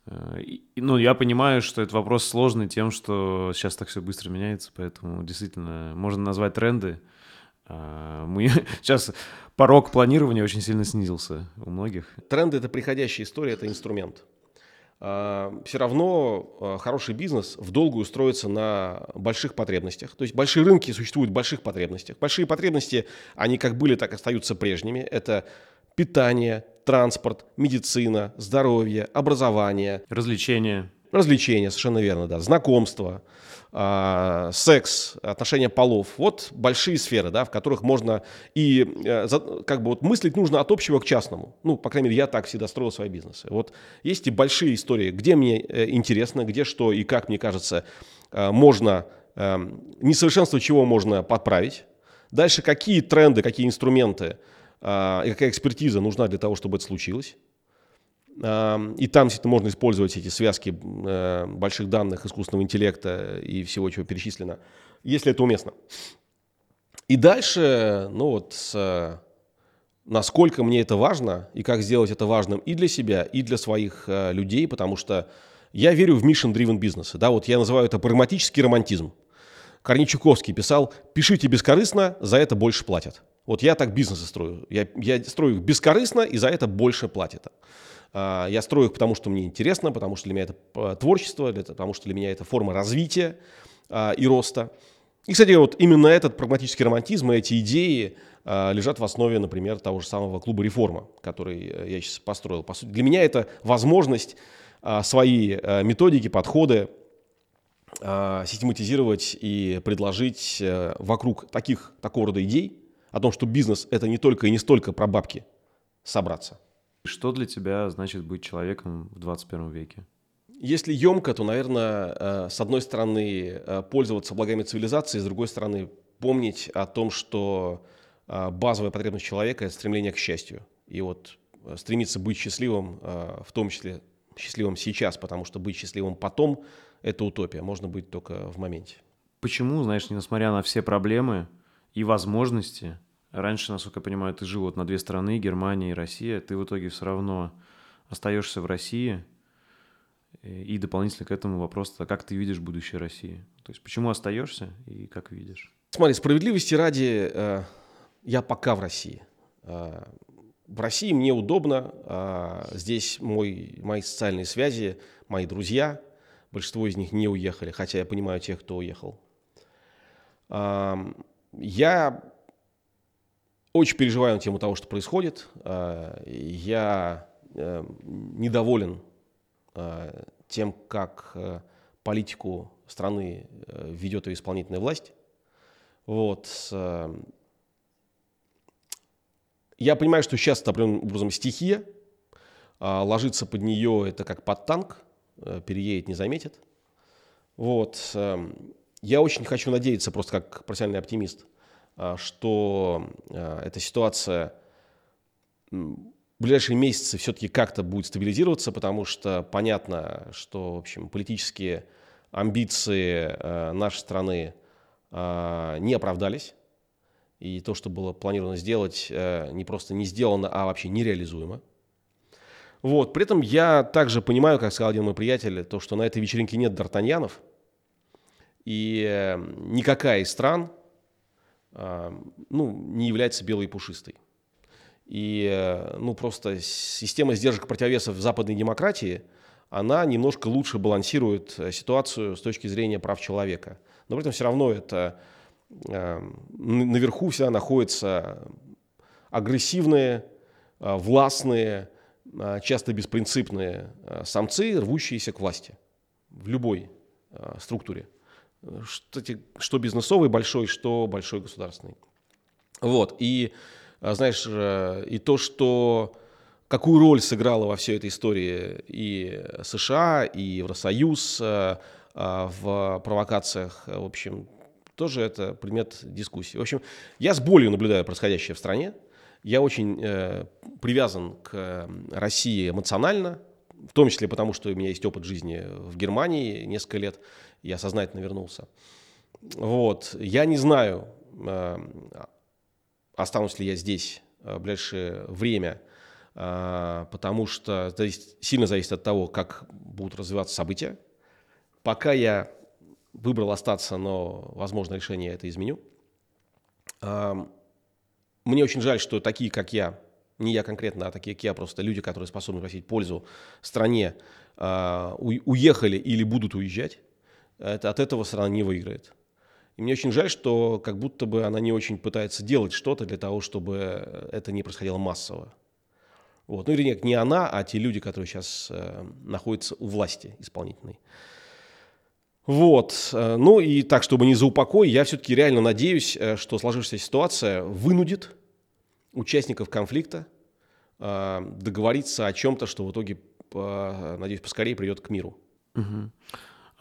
э, ну, я понимаю, что это вопрос сложный тем, что сейчас так все быстро меняется, поэтому действительно можно назвать тренды. Э, мы сейчас порог планирования очень сильно снизился у многих. Тренды — это приходящая история, это инструмент. А, все равно а, хороший бизнес в долгую строится на больших потребностях. То есть большие рынки существуют в больших потребностях. Большие потребности, они как были, так и остаются прежними. Это питание, транспорт, медицина, здоровье, образование. Развлечения. Развлечения, совершенно верно, да. Знакомство, э, секс, отношения полов. Вот большие сферы, да, в которых можно и э, как бы вот мыслить нужно от общего к частному. Ну, по крайней мере, я так всегда строил свои бизнесы. Вот есть и большие истории, где мне э, интересно, где что и как, мне кажется, э, можно, э, несовершенство чего можно подправить. Дальше какие тренды, какие инструменты э, и какая экспертиза нужна для того, чтобы это случилось. И там действительно можно использовать эти связки э, больших данных, искусственного интеллекта и всего, чего перечислено, если это уместно. И дальше, ну вот, с, насколько мне это важно и как сделать это важным и для себя, и для своих э, людей, потому что я верю в mission-driven бизнесы. Да, вот я называю это прагматический романтизм. Корней Чуковский писал, пишите бескорыстно, за это больше платят. Вот я так бизнесы строю. Я, я строю их бескорыстно, и за это больше платят. А, я строю их, потому что мне интересно, потому что для меня это э, творчество, потому что для меня это форма развития а, и роста. И, кстати, вот именно этот прагматический романтизм и эти идеи а, лежат в основе, например, того же самого клуба «Реформа», который э, я сейчас построил. По сути, для меня это возможность свои э, методики, подходы систематизировать и предложить вокруг таких, такого рода идей о том, что бизнес – это не только и не столько про бабки собраться – что для тебя значит быть человеком в 21 веке? Если емко, то, наверное, э, с одной стороны, э, пользоваться благами цивилизации, с другой стороны, помнить о том, что э, базовая потребность человека – это стремление к счастью. И вот стремиться быть счастливым, в том числе счастливым сейчас, потому что быть счастливым потом – это утопия, можно быть только в моменте. Почему, знаешь, несмотря на все проблемы и возможности, Раньше, насколько я понимаю, ты жил вот на две страны, Германия и Россия. Ты в итоге все равно остаешься в России. И дополнительно к этому вопрос, а как ты видишь будущее России? То есть почему остаешься и как видишь? Смотри, справедливости ради, э, я пока в России. Э, в России мне удобно. Э, здесь мой, мои социальные связи, мои друзья. Большинство из них не уехали, хотя я понимаю тех, кто уехал. Э, я очень переживаю на тему того, что происходит. А, я э, недоволен а, тем, как э, политику страны э, ведет ее исполнительная власть. Вот. Я понимаю, что сейчас это определенным образом стихия. А, ложиться под нее это как под танк, переедет, не заметит. Вот. Я очень хочу надеяться, просто как профессиональный оптимист, что а, эта ситуация в ближайшие месяцы все-таки как-то будет стабилизироваться, потому что понятно, что, в общем, политические амбиции а, нашей страны не оправдались. И то, что было планировано сделать, не просто не сделано, а вообще нереализуемо. Вот. При этом я также понимаю, как сказал один мой приятель, то, что на этой вечеринке нет д'Артаньянов, и э, никакая из стран, а, ну, не является белой и пушистой. И ну, просто система сдержек противовесов в западной демократии, она немножко лучше балансирует ситуацию с точки зрения прав человека. Но при этом все равно это наверху всегда находятся агрессивные, властные, часто беспринципные самцы, рвущиеся к власти в любой структуре что, бизнесовый большой, что большой государственный. Вот, и, а, знаешь, э, и то, что какую роль сыграла во всей этой истории и США, и Евросоюз э, а, в провокациях, в общем, тоже это предмет дискуссии. В общем, я с болью наблюдаю происходящее в стране. Я очень э, привязан к России эмоционально, в том числе потому, что у меня есть опыт жизни в Германии несколько лет я сознательно вернулся. Вот. Я не знаю, э, останусь ли я здесь э, в ближайшее время, э, потому что сильно зависит от того, как будут развиваться события. Пока я выбрал остаться, но, возможно, решение это изменю. Мне очень жаль, что такие, как я, не я конкретно, а такие, как я, просто люди, которые способны приносить пользу стране, уехали или будут уезжать это, от этого страна не выиграет. И мне очень жаль, что как будто бы она не очень пытается делать что-то для того, чтобы это не происходило массово. Вот. Ну или нет, не она, а те люди, которые сейчас э, находятся у власти исполнительной. Вот. Э, ну и так, чтобы не за упокой, я все-таки реально надеюсь, э, что сложившаяся ситуация вынудит участников конфликта э, договориться о чем-то, что в итоге, надеюсь, поскорее придет к миру. Угу.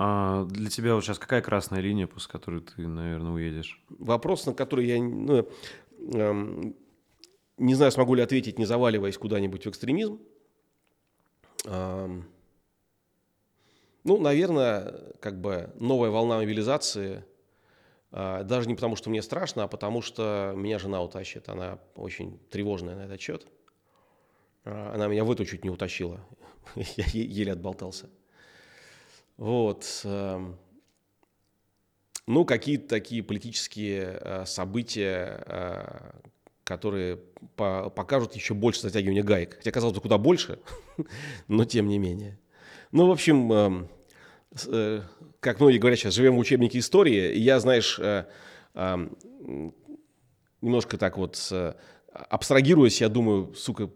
А для тебя вот сейчас какая красная линия, после которой ты, наверное, уедешь? Вопрос, на который я ну, эм, не знаю, смогу ли ответить, не заваливаясь куда-нибудь в экстремизм. Эм, ну, наверное, как бы новая волна мобилизации, э, даже не потому, что мне страшно, а потому что меня жена утащит. Она очень тревожная на этот счет. Э, она меня в эту чуть не утащила. я еле отболтался. Вот. Эм, ну, какие-то такие политические э, события, э, которые покажут еще больше затягивания гаек. Хотя, казалось бы, куда больше, но тем не менее. Ну, в общем, эм, э, как многие говорят сейчас, живем в учебнике истории, и я, знаешь, эм, немножко так вот абстрагируясь, я думаю, сука,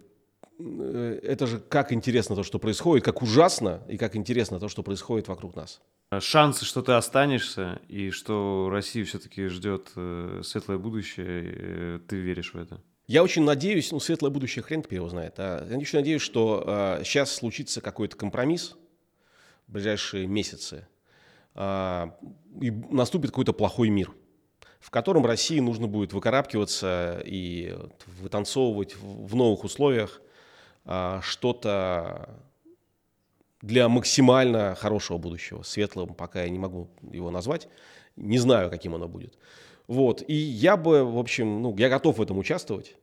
это же как интересно то, что происходит, как ужасно и как интересно то, что происходит вокруг нас. А шансы, что ты останешься и что Россию все-таки ждет э, светлое будущее, э, ты веришь в это? Я очень надеюсь, ну, светлое будущее хрен его знает. А я очень надеюсь, что а, сейчас случится какой-то компромисс в ближайшие месяцы, а, и наступит какой-то плохой мир, в котором России нужно будет выкарабкиваться и вытанцовывать в новых условиях – что-то для максимально хорошего будущего, светлого, пока я не могу его назвать, не знаю, каким оно будет. Вот, и я бы, в общем, ну, я готов в этом участвовать,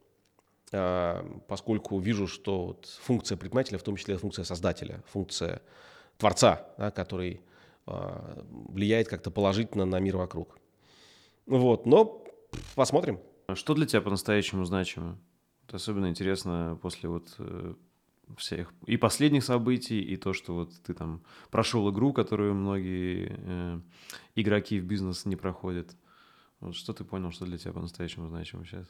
а, поскольку вижу, что вот функция предпринимателя, в том числе функция создателя, функция творца, да, который а, влияет как-то положительно на мир вокруг. Вот, но посмотрим. Что для тебя по-настоящему значимо? Особенно интересно после вот э, всех и последних событий, и то, что вот ты там прошел игру, которую многие э, игроки в бизнес не проходят. Вот что ты понял, что для тебя по-настоящему значимо сейчас?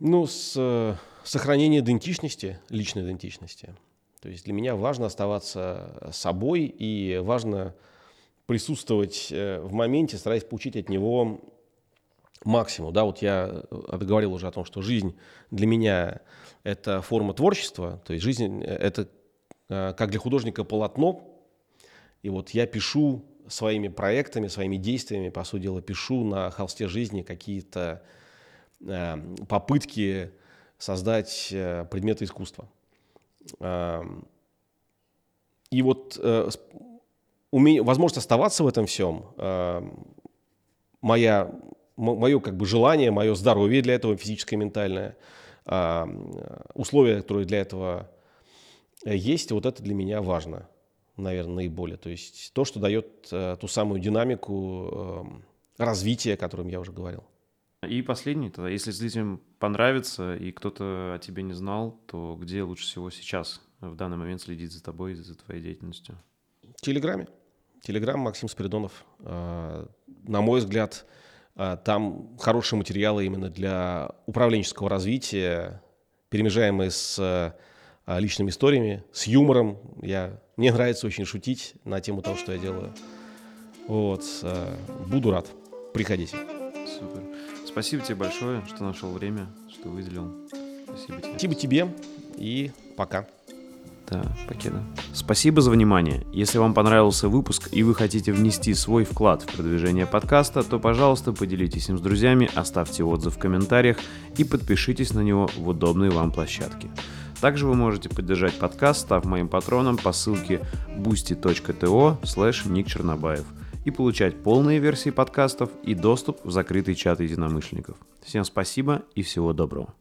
Ну, с э, сохранение идентичности, личной идентичности. То есть для меня важно оставаться собой и важно присутствовать в моменте, стараясь получить от него максимум. Да, вот я э, говорил уже о том, что жизнь для меня – это форма творчества, то есть жизнь – это э, как для художника полотно, и вот я пишу своими проектами, своими действиями, по сути дела, пишу на холсте жизни какие-то э, попытки создать предметы искусства. Эм, и вот возможность оставаться в этом всем, эм, моя мое как бы желание, мое здоровье для этого, физическое и ментальное, а, условия, которые для этого есть, вот это для меня важно, наверное, наиболее. То есть то, что дает э, ту самую динамику э, развития, о котором я уже говорил. И последний тогда, если зрителям понравится и кто-то о тебе не знал, то где лучше всего сейчас, в данный момент следить за тобой и за твоей деятельностью? В Телеграме. Телеграм Максим Спиридонов. А, на мой взгляд, там хорошие материалы именно для управленческого развития, перемежаемые с а, личными историями, с юмором. Я, мне нравится очень шутить на тему того, что я делаю. Вот. Буду рад. Приходите. Супер. Спасибо тебе большое, что нашел время, что выделил. Спасибо тебе. Спасибо тебе и пока. Да, покеда. Спасибо за внимание. Если вам понравился выпуск и вы хотите внести свой вклад в продвижение подкаста, то, пожалуйста, поделитесь им с друзьями, оставьте отзыв в комментариях и подпишитесь на него в удобной вам площадке. Также вы можете поддержать подкаст, став моим патроном по ссылке boosty.to slash ник Чернобаев – и получать полные версии подкастов и доступ в закрытый чат единомышленников. Всем спасибо и всего доброго.